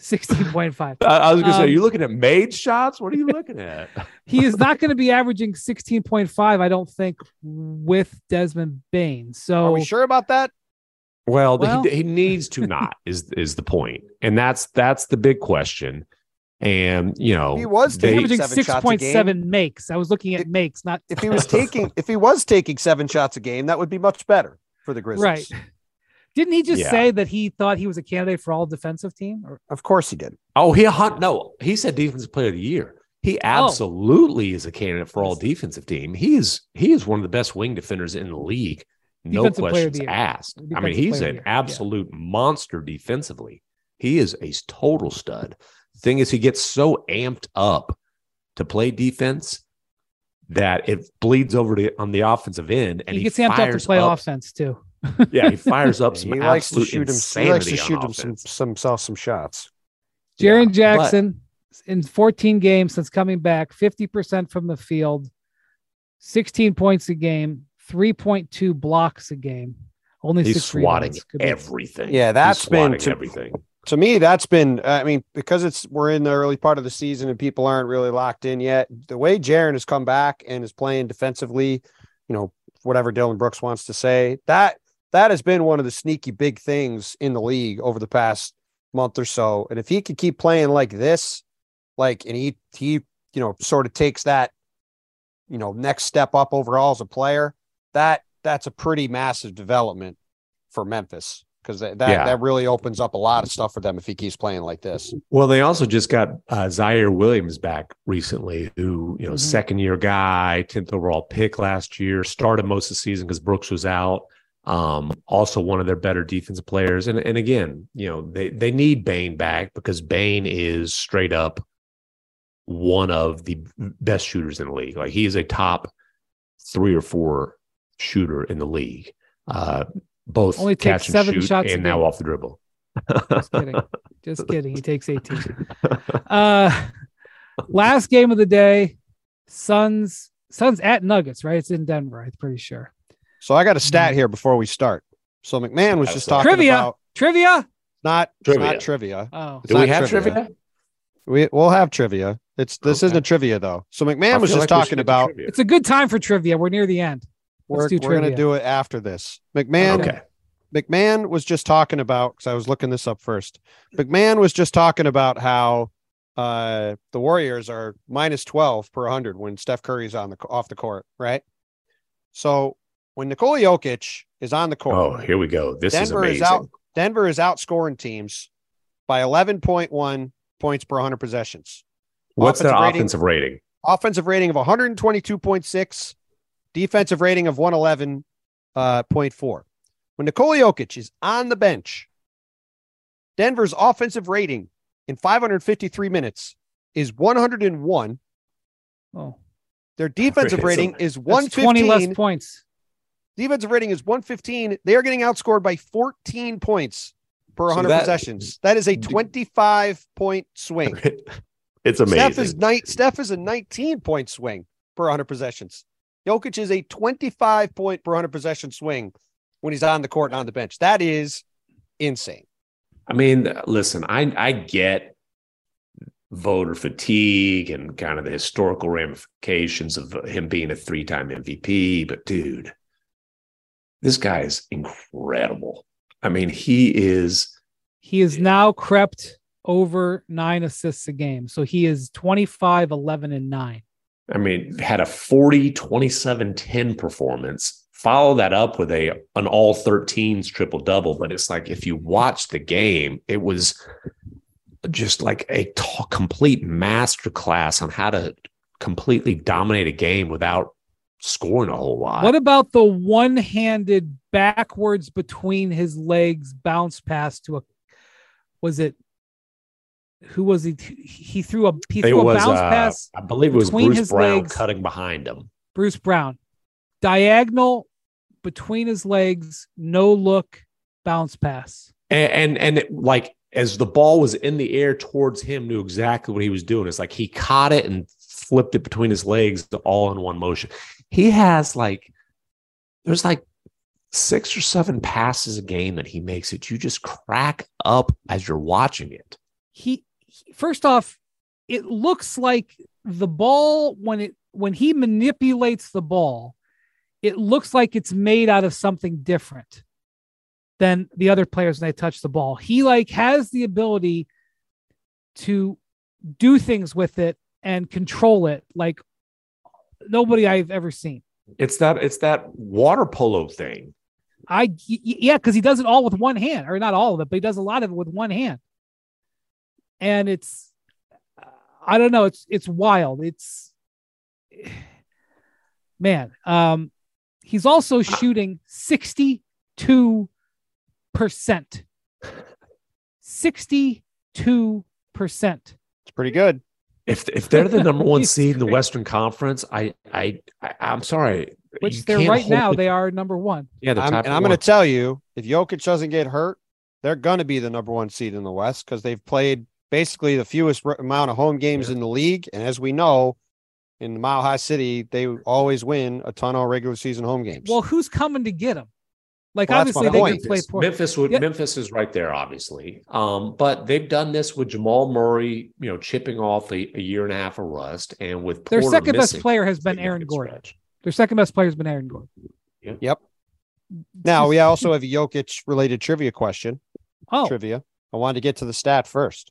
16.5. I, I was gonna um, say, are you looking at made shots? What are you looking at? he is not going to be averaging 16.5, I don't think, with Desmond Bane. So are we sure about that? Well, well he, he needs to not is is the point, and that's that's the big question. And you know, he was averaging six point seven makes. I was looking at if, makes, not if he was taking if he was taking seven shots a game, that would be much better for the Grizzlies. Right. Didn't he just yeah. say that he thought he was a candidate for all defensive team? Or? Of course he did. Oh, he hunt no. He said defensive player of the year. He oh. absolutely oh. is a candidate for all defensive team. He is he is one of the best wing defenders in the league. No defensive questions asked. Defensive I mean, he's an absolute yeah. monster defensively. He is a total stud. Thing is, he gets so amped up to play defense that it bleeds over to on the offensive end, and he gets amped up to play up. offense too. yeah, he fires up some. he likes to shoot him. He likes to shoot him some some some, some shots. Jaren yeah, Jackson but, in 14 games since coming back, 50% from the field, 16 points a game, 3.2 blocks a game. Only he's swatting everything. Yeah, that's he's been to, everything to me, that's been, uh, I mean, because it's we're in the early part of the season and people aren't really locked in yet. The way Jaren has come back and is playing defensively, you know, whatever Dillon Brooks wants to say, that that has been one of the sneaky big things in the league over the past month or so. And if he could keep playing like this, like, and he he, you know, sort of takes that, you know, next step up overall as a player, that that's a pretty massive development for Memphis because that that, yeah. that really opens up a lot of stuff for them if he keeps playing like this. Well, they also just got uh, Ziaire Williams back recently, who you know, mm-hmm. second year guy, tenth overall pick last year, started most of the season because Brooks was out. Um, also one of their better defensive players, and and again, you know, they they need Bane back because Bane is straight up one of the best shooters in the league. Like he is a top three or four shooter in the league. Uh, both only takes seven shoot shots and now off the dribble. Just kidding. Just kidding. He takes 18. Uh, last game of the day, Suns Suns at Nuggets, right? It's in Denver, I'm pretty sure. So I got a stat here before we start. So MacMahon was just talking trivia. about trivia. Not trivia. not trivia. Oh, do we have trivia? trivia? We we'll have trivia. It's this okay. isn't a trivia though. So MacMahon was just like talking about. It's a good time for trivia. We're near the end. We're, we're going to do it after this. MacMahon. Okay. MacMahon was just talking about because I was looking this up first. MacMahon was just talking about how uh, the Warriors are minus twelve per hundred when Steph Curry's on the off the court, right? So when Nikola Jokic is on the court, oh, here we go. This Denver is, is out. Denver is outscoring teams by eleven point one points per hundred possessions. What's offensive their rating, offensive rating? Offensive rating of one hundred twenty two point six defensive rating of 111.4. Uh, when Nikola Jokic is on the bench, Denver's offensive rating in 553 minutes is 101. Oh, Their defensive rating is that's 115. 20 less points. Defensive rating is 115. They are getting outscored by 14 points per So 100 that- possessions. That is a 25 point swing. it's amazing. Steph is night. Steph is a 19 point swing per 100 possessions. Jokic is a 25 point per 100 possession swing when he's on the court and on the bench. That is insane. I mean, listen, I I get voter fatigue and kind of the historical ramifications of him being a three-time MVP, but dude, this guy is incredible. I mean, he is He is now crept over nine assists a game. So he is 25, 11, and nine. I mean, had a 40 27 10 performance. Follow that up with a an all 13s triple double, but it's like if you watch the game, it was just like a t- complete masterclass on how to completely dominate a game without scoring a whole lot. What about the one handed backwards between his legs bounce pass to a, was it, who was he? He threw a, he it threw a was, bounce uh, pass, I believe it was Bruce his Brown legs. cutting behind him. Bruce Brown, diagonal between his legs, no look bounce pass. and and, and it, like as the ball was in the air towards him knew exactly what he was doing it's like he caught it and flipped it between his legs all in one motion he has like there's like six or seven passes a game that he makes it you just crack up as you're watching it he- first off it looks like the ball when it when he manipulates the ball it looks like it's made out of something different than the other players when they touch the ball. He like has the ability to do things with it and control it like nobody i've ever seen. It's that it's that water polo thing. I yeah because he does it all with one hand or not all of it but he does a lot of it with one hand and it's i don't know it's it's wild. It's man um he's also shooting 62 percent. 62 percent. It's pretty good. if if they're the number one seed in the western conference i i, I i'm sorry. Which You they're right now it- they are number one. Yeah the I'm, and I'm going to tell you, if Jokic doesn't get hurt, they're going to be the number one seed in the West because they've played basically the fewest amount of home games in the league. And as we know, in the Mile High City, they always win a ton of regular season home games. well who's coming to get them? like Well, obviously they point. can play Memphis, poor Memphis would Yeah. Memphis is right there, obviously. Um, but they've done this with Jamal Murray, you know, chipping off a, a year and a half of rust, and with their Porter second best player has been aaron gordon stretch. their second best player has been aaron gordon Yep. now we also have a Jokic related trivia question. oh Trivia. I wanted to get to the stat first.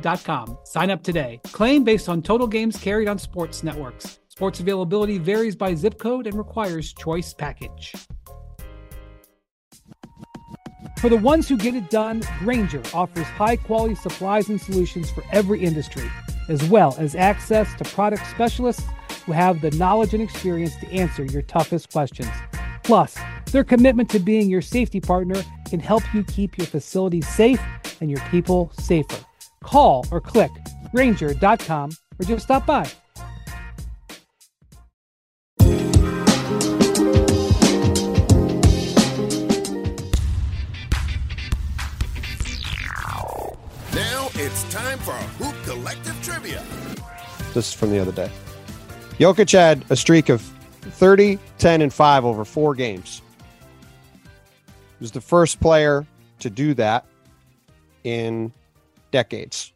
directv.com. Sign up today. Claim based on total games carried on sports networks. Sports availability varies by zip code and requires choice package. For the ones who get it done, Grainger offers high quality supplies and solutions for every industry, as well as access to product specialists who have the knowledge and experience to answer your toughest questions. Plus, their commitment to being your safety partner can help you keep your facilities safe and your people safer. Call or click Grainger.com or just stop by. Now it's time for a Hoop Collective Trivia. This is from the other day. Jokic had a streak of 30, 10, and 5 over four games. He was the first player to do that in decades.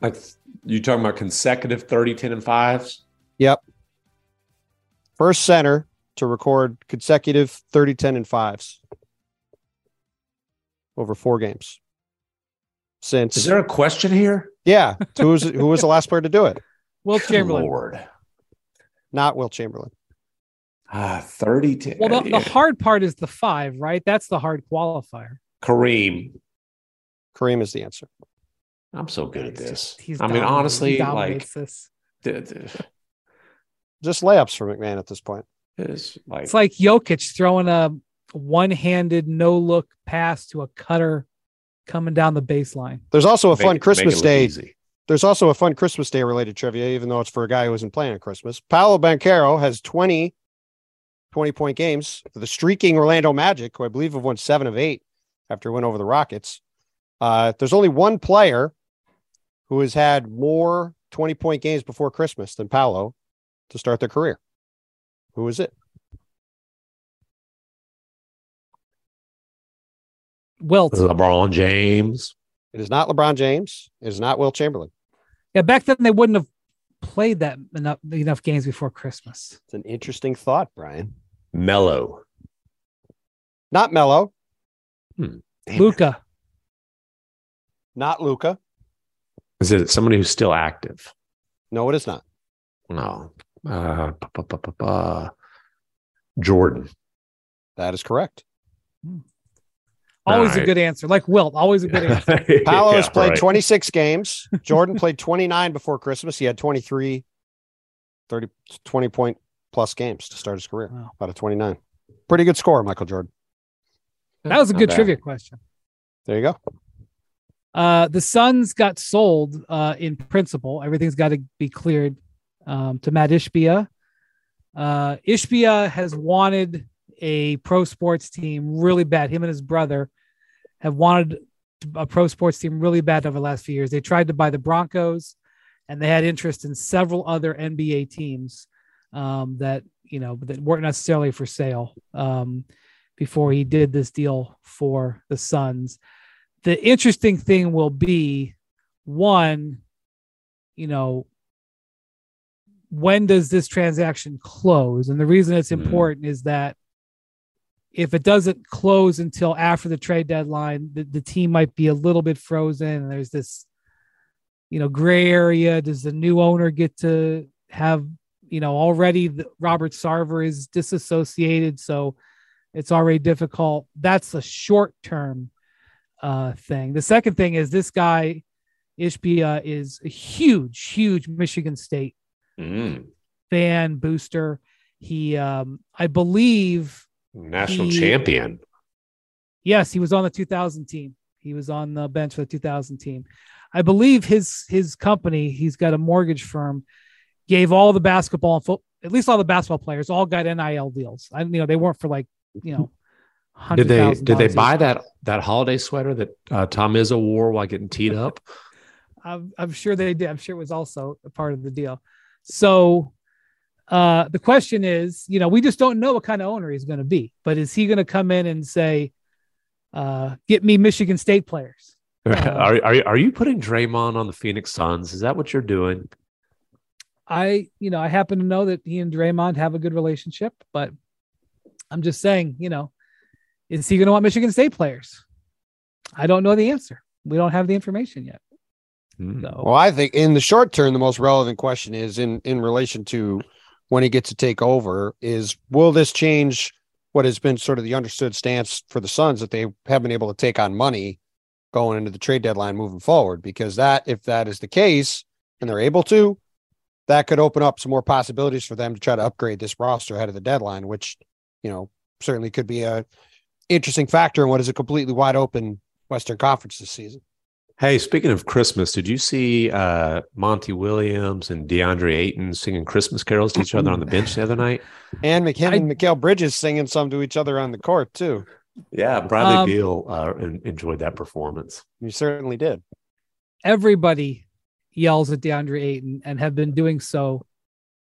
Like you talking about consecutive 30, 10, and fives? Yep. First center to record consecutive 30, 10, and 5s. over four games. Since Is there a question here? yeah, who was who was the last player to do it? Wilt Chamberlain. Lord. Not Wilt Chamberlain. Ah, 30 to Well, the, the hard part is the five, right? That's the hard qualifier. Kareem. Kareem is the answer. I'm so good at this. just- he's I mean, dominating- he honestly, like this. th- th- Just layups for MacMahon at this point. it's like, It's like Jokic throwing a one-handed no-look pass to a cutter coming down the baseline. There's also a fun make Christmas look Day. easy. There's also a fun Christmas Day related trivia, even though it's for a guy who isn't playing on Christmas. Paolo Banchero has 20 20 point games for the streaking Orlando Magic, who I believe have won seven of eight after a win over the Rockets. Uh, there's only one player who has had more 20 point games before Christmas than Paolo to start their career. Who is it? Wilt. LeBron James. It is not LeBron James. It is not Wilt Chamberlain. Yeah, back then they wouldn't have played that enough enough games before Christmas. It's an interesting thought, Brian. Melo. Not Melo. Damn it. Luka. Not Luka. Is it somebody who's still active? No, it is not. No. Uh, pa- pa- pa- pa- pa. Jordan. That is correct. Always a good answer. Like Wilt, always a good answer. Paolo has Yeah, played right. 26 games. Jordan played 29 before Christmas. He had 23, 30, 20 point plus games to start his career Wow. out of 29. Pretty good score, Michael Jordan. That was a Not good bad. trivia question. There you go. Uh, the Suns got sold uh, in principle. Everything's got to be cleared um, to Mat Ishbia. Uh, Ishbia has wanted a pro sports team really bad. Him and his brother have wanted a pro sports team really bad over the last few years. They tried to buy the Broncos, and they had interest in several other NBA teams um, that you know that weren't necessarily for sale um, before he did this deal for the Suns the interesting thing will be one, you know, when does this transaction close? And the reason it's Mhm. important is that if it doesn't close until after the trade deadline, the, the team might be a little bit frozen. And there's this, you know, gray area. Does the new owner get to have, you know, already the, Robert Sarver is disassociated. So it's already difficult. That's a short term uh, thing. The second thing is this guy, Ishbia, is a huge, huge Michigan State Mm. fan booster. He, um, I believe, National He- champion. yes, he was on the 2000 team. He was on the bench for the 2000 team. I believe his his company, he's got a mortgage firm, gave all the basketball and foot, at least all the basketball players, all got NIL deals. I, you know, they weren't for like, you know, Did they $100,000 did they buy that that holiday sweater that uh, Tom Izzo wore while getting teed up? I'm, I'm sure they did. I'm sure it was also a part of the deal. So uh, the question is, you know, we just don't know what kind of owner he's going to be, but is he going to come in and say, uh, get me Michigan State players? Uh, are, are are you putting Draymond on the Phoenix Suns? Is that what you're doing? I, you know, I happen to know that he and Draymond have a good relationship, but I'm just saying, you know, is he going to want Michigan State players? I don't know the answer. We don't have the information yet. Hmm. So Well, I think in the short term, the most relevant question is in in relation to when he gets to take over is will this change what has been sort of the understood stance for the Suns that they have been able to take on money going into the trade deadline moving forward? Because that, if that is the case, and they're able to, that could open up some more possibilities for them to try to upgrade this roster ahead of the deadline, which you know certainly could be a interesting factor in what is a completely wide open Western Conference this season. Hey, speaking of Christmas, did you see uh, Monty Williams and DeAndre Ayton singing Christmas carols to each other on the bench the other night? And McKim I- and Mikal Bridges singing some to each other on the court too. Yeah, Bradley Um, Beal uh, enjoyed that performance. You certainly did. everybody yells at DeAndre Ayton and have been doing so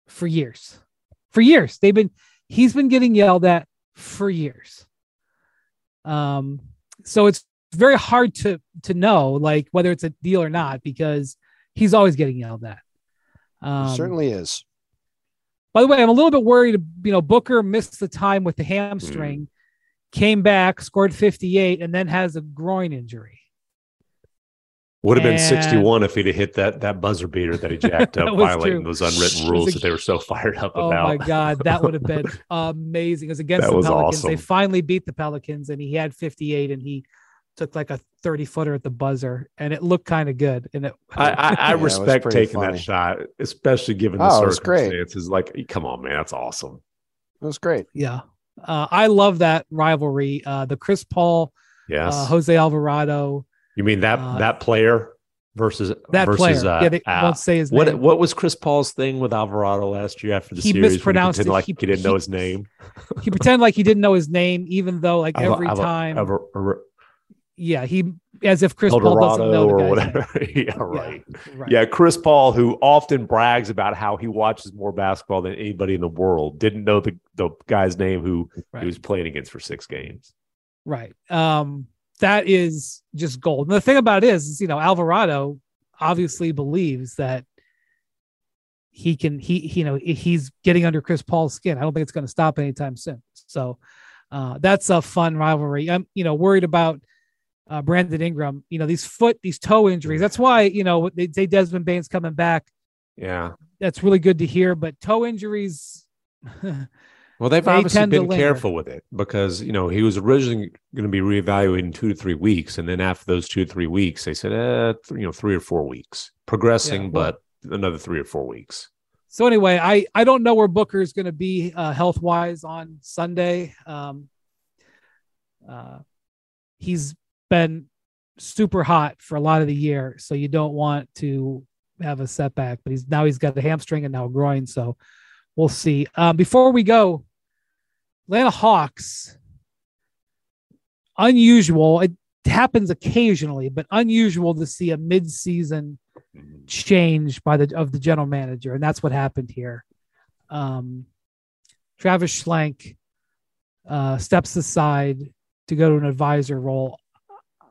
for years. For years. They've been he's been getting yelled at for years. Um so it's very hard to to know like whether it's a deal or not because he's always getting yelled at. Um, certainly is. by the way, I'm a little bit worried. You know, Booker missed the time with the hamstring. came back, scored 58, and then has a groin injury. Would have been 61 if he'd have hit that that buzzer beater that he jacked up, violating true. those unwritten rules a- that they were so fired up Oh about. Oh my God, that would have been amazing. It was against That the was Pelicans. They finally beat the Pelicans, and he had 58, and he took like a 30 footer at the buzzer, and it looked kind of good. And it, I, I, I Yeah, respect pretty taking funny. that shot, especially given the Oh, it was great. circumstances. Like, come on, man, that's awesome. It was great. yeah, uh, I love that rivalry. Uh, the Chris Paul, Yes, uh, Jose Alvarado, you mean that uh, that player versus that versus, player. Uh, yeah, they uh, won't say his what name. what was Chris Paul's thing with Alvarado last year after the He series? when mispronounced pretended it. like He- he, didn't know his name. he pretended like he didn't know his name, even though like Alva- every Alva- time, Alva- yeah, he as if Chris Paul doesn't know the or guy's whatever. yeah, right. right. Yeah, Chris Paul, who often brags about how he watches more basketball than anybody in the world, didn't know the, the guy's name who Right. he was playing against for six games. Right. Um, that is just gold. And the thing about it is, is, you know, Alvarado obviously believes that he can, he, he, you know, he's getting under Chris Paul's skin. I don't think it's going to stop anytime soon. So uh, that's a fun rivalry. I'm, you know, worried about uh, Brandon Ingram. You know, these foot, these toe injuries. That's why, you know, they say Desmond Bane's coming back. Yeah. That's really good to hear. But toe injuries, Well, they've They obviously been careful with it because, you know, he was originally going to be reevaluated in two to three weeks. And then after those two to three weeks, they said, eh, you know, three or four weeks progressing, Yeah, well- but another three or four weeks. So anyway, I I don't know where Booker is going to be uh, health wise on Sunday. Um, uh, he's been super hot for a lot of the year, so you don't want to have a setback. But he's now he's got a hamstring and now a groin, so we'll see. Um, before we go, Atlanta Hawks. Unusual. It happens occasionally, but unusual to see a mid-season change by the of the general manager, and that's what happened here. Um, Travis Schlenk uh, steps aside to go to an advisor role.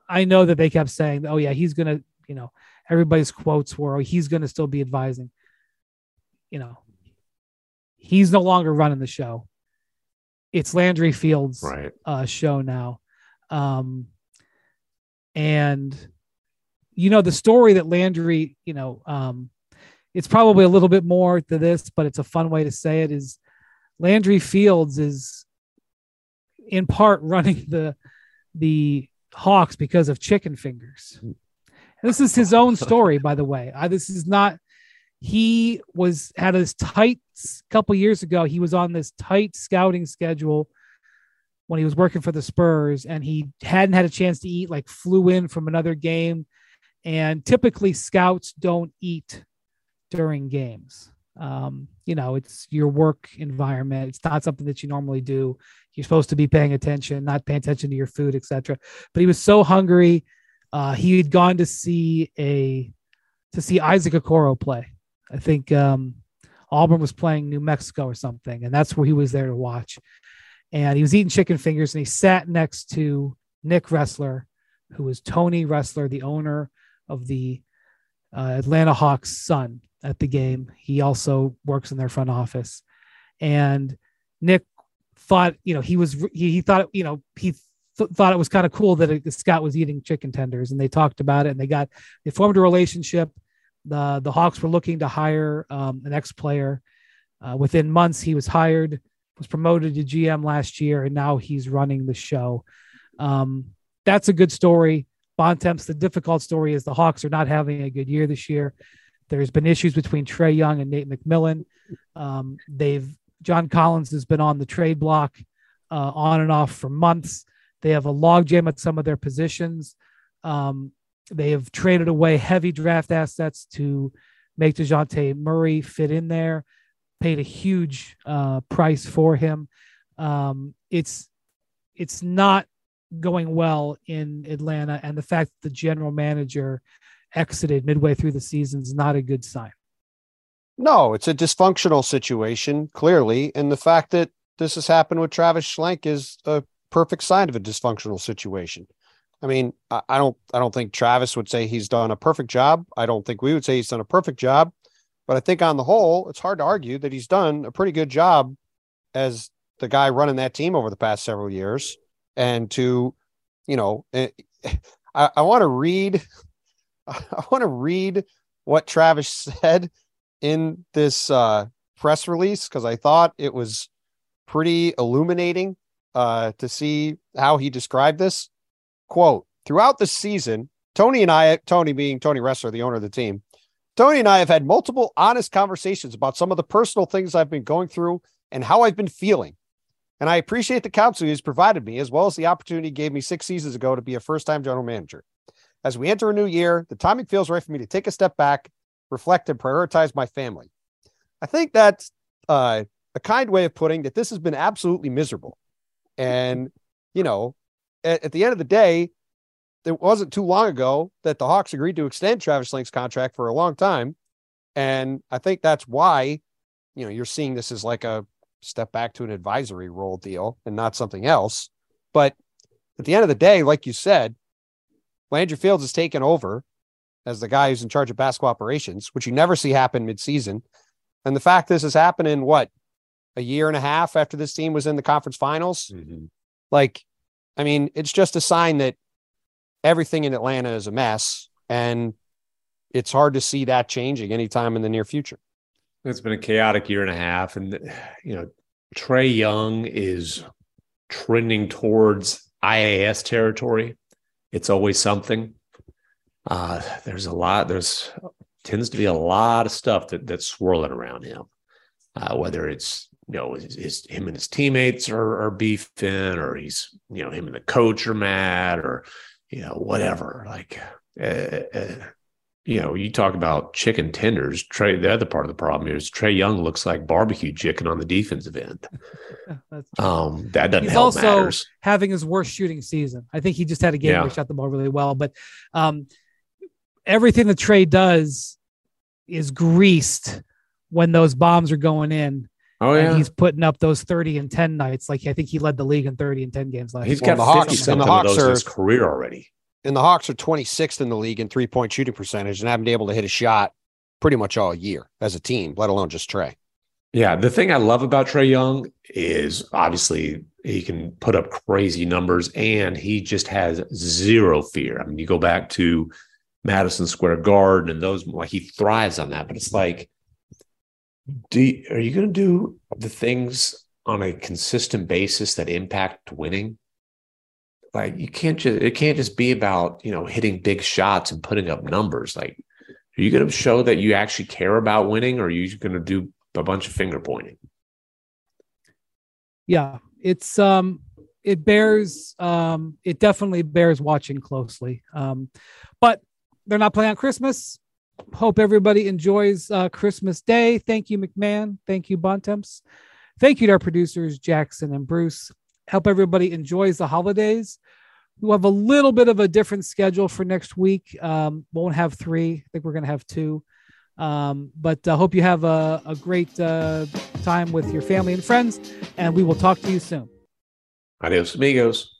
I know that they kept saying, "Oh yeah, he's gonna," you know, everybody's quotes were, "Oh, he's gonna still be advising." You know, he's no longer running the show. It's Landry Fields' Right. uh, show now. Um, and you know the story that Landry, you know, um, it's probably a little bit more to this, but it's a fun way to say it. Is Landry Fields is in part running the the Hawks because of chicken fingers. This is his own story, by the way. I, this is not. He was had this tight couple years ago. He was on this tight scouting schedule when he was working for the Spurs, and he hadn't had a chance to eat. Like flew in from another game, and typically scouts don't eat during games. Um, you know, it's your work environment. It's not something that you normally do. You're supposed to be paying attention, not paying attention to your food, etc. But he was so hungry. Uh, he had gone to see a to see Isaac Okoro play. I think um, Auburn was playing New Mexico or something, and that's where he was there to watch. And he was eating chicken fingers, and he sat next to Nick Ressler, who was Tony Ressler, the owner of the uh, Atlanta Hawks' son at the game. He also works in their front office, and Nick thought, you know, he was he, he thought, you know, he th- thought it was kind of cool that Scott was eating chicken tenders, and they talked about it, and they got they formed a relationship. The the Hawks were looking to hire um, an ex player. Uh, within months, he was hired, was promoted to GM last year, and now he's running the show. Um, that's a good story. Bontemps, the difficult story is the Hawks are not having a good year this year. There's been issues between Trae Young and Nate McMillan. Um, they've John Collins has been on the trade block uh, on and off for months. They have a logjam at some of their positions. Um, they have traded away heavy draft assets to make DeJounte Murray fit in there, paid a huge uh, price for him. Um, it's it's not going well in Atlanta, and the fact that the general manager exited midway through the season is not a good sign. No, it's a dysfunctional situation, clearly. And the fact that this has happened with Travis Schlenk is a perfect sign of a dysfunctional situation. I mean, I, don't I don't think Travis would say he's done a perfect job. I don't think we would say he's done a perfect job. But I think on the whole, it's hard to argue that he's done a pretty good job as the guy running that team over the past several years. and to, you know, eh, I, I want to read, I want to read what Travis said in this uh, press release because I thought it was pretty illuminating uh, to see how he described this. Quote, throughout the season, Tony and I, Tony being Tony Ressler, the owner of the team, Tony and I have had multiple honest conversations about some of the personal things I've been going through and how I've been feeling. And I appreciate the counsel he's provided me, as well as the opportunity he gave me six seasons ago to be a first time general manager. As we enter a new year, the timing feels right for me to take a step back, reflect, and prioritize my family. I think that's uh, a kind way of putting that this has been absolutely miserable. And, you know, at, at the end of the day, it wasn't too long ago that the Hawks agreed to extend Travis Schlenk's contract for a long time. And I think that's why, you know, you're seeing this as like a step back to an advisory role deal and not something else. But at the end of the day, like you said, Landry Fields has taken over as the guy who's in charge of basketball operations, which you never see happen midseason. And the fact this has happened in what a year and a half after this team was in the conference finals, Mm-hmm. like, I mean, it's just a sign that everything in Atlanta is a mess, and it's hard to see that changing anytime in the near future. It's been a chaotic year and a half, and you know, Trae Young is trending towards IAS territory. It's always something. Uh, there's a lot. There's tends to be a lot of stuff that that's swirling around him. Uh, whether it's you know his, his him and his teammates are, are beefing, or he's you know him and the coach are mad, or you know whatever. Like uh, uh, you know, you talk about chicken tenders. Trae, the other part of the problem is Trae Young looks like barbecue chicken on the defensive end. Um, that doesn't He's help also matters. having his worst shooting season. I think he just had a game Yeah. where he shot the ball really well, but um, everything that Trae does is greased when those bombs are going in, Oh and yeah, he's putting up those thirty and ten nights. Like I think he led the league in thirty and ten games last. he's year. got Well, the Hawks- fifty and the of Hawks those are- his career already. And the Hawks are 26th in the league in three point shooting percentage and haven't been able to hit a shot pretty much all year as a team, let alone just Trae. Yeah, the thing I love about Trae Young is obviously he can put up crazy numbers and he just has zero fear. I mean, you go back to Madison Square Garden and those like he thrives on that, but it's like do you, are you going to do the things on a consistent basis that impact winning? Like you can't just it can't just be about, you know, hitting big shots and putting up numbers. Like are you going to show that you actually care about winning or are you going to do a bunch of finger pointing? yeah, it's um, it bears um, it definitely bears watching closely. Um, but they're not playing on Christmas. Hope everybody enjoys uh, Christmas Day. Thank you, MacMahon. Thank you, Bontemps. Thank you to our producers, Jackson and Bruce. Hope everybody enjoys the holidays. We'll have a little bit of a different schedule for next week. Um, won't have three. I think we're going to have two. Um, but I hope you have a, a great uh, time with your family and friends, and we will talk to you soon. Adios, amigos.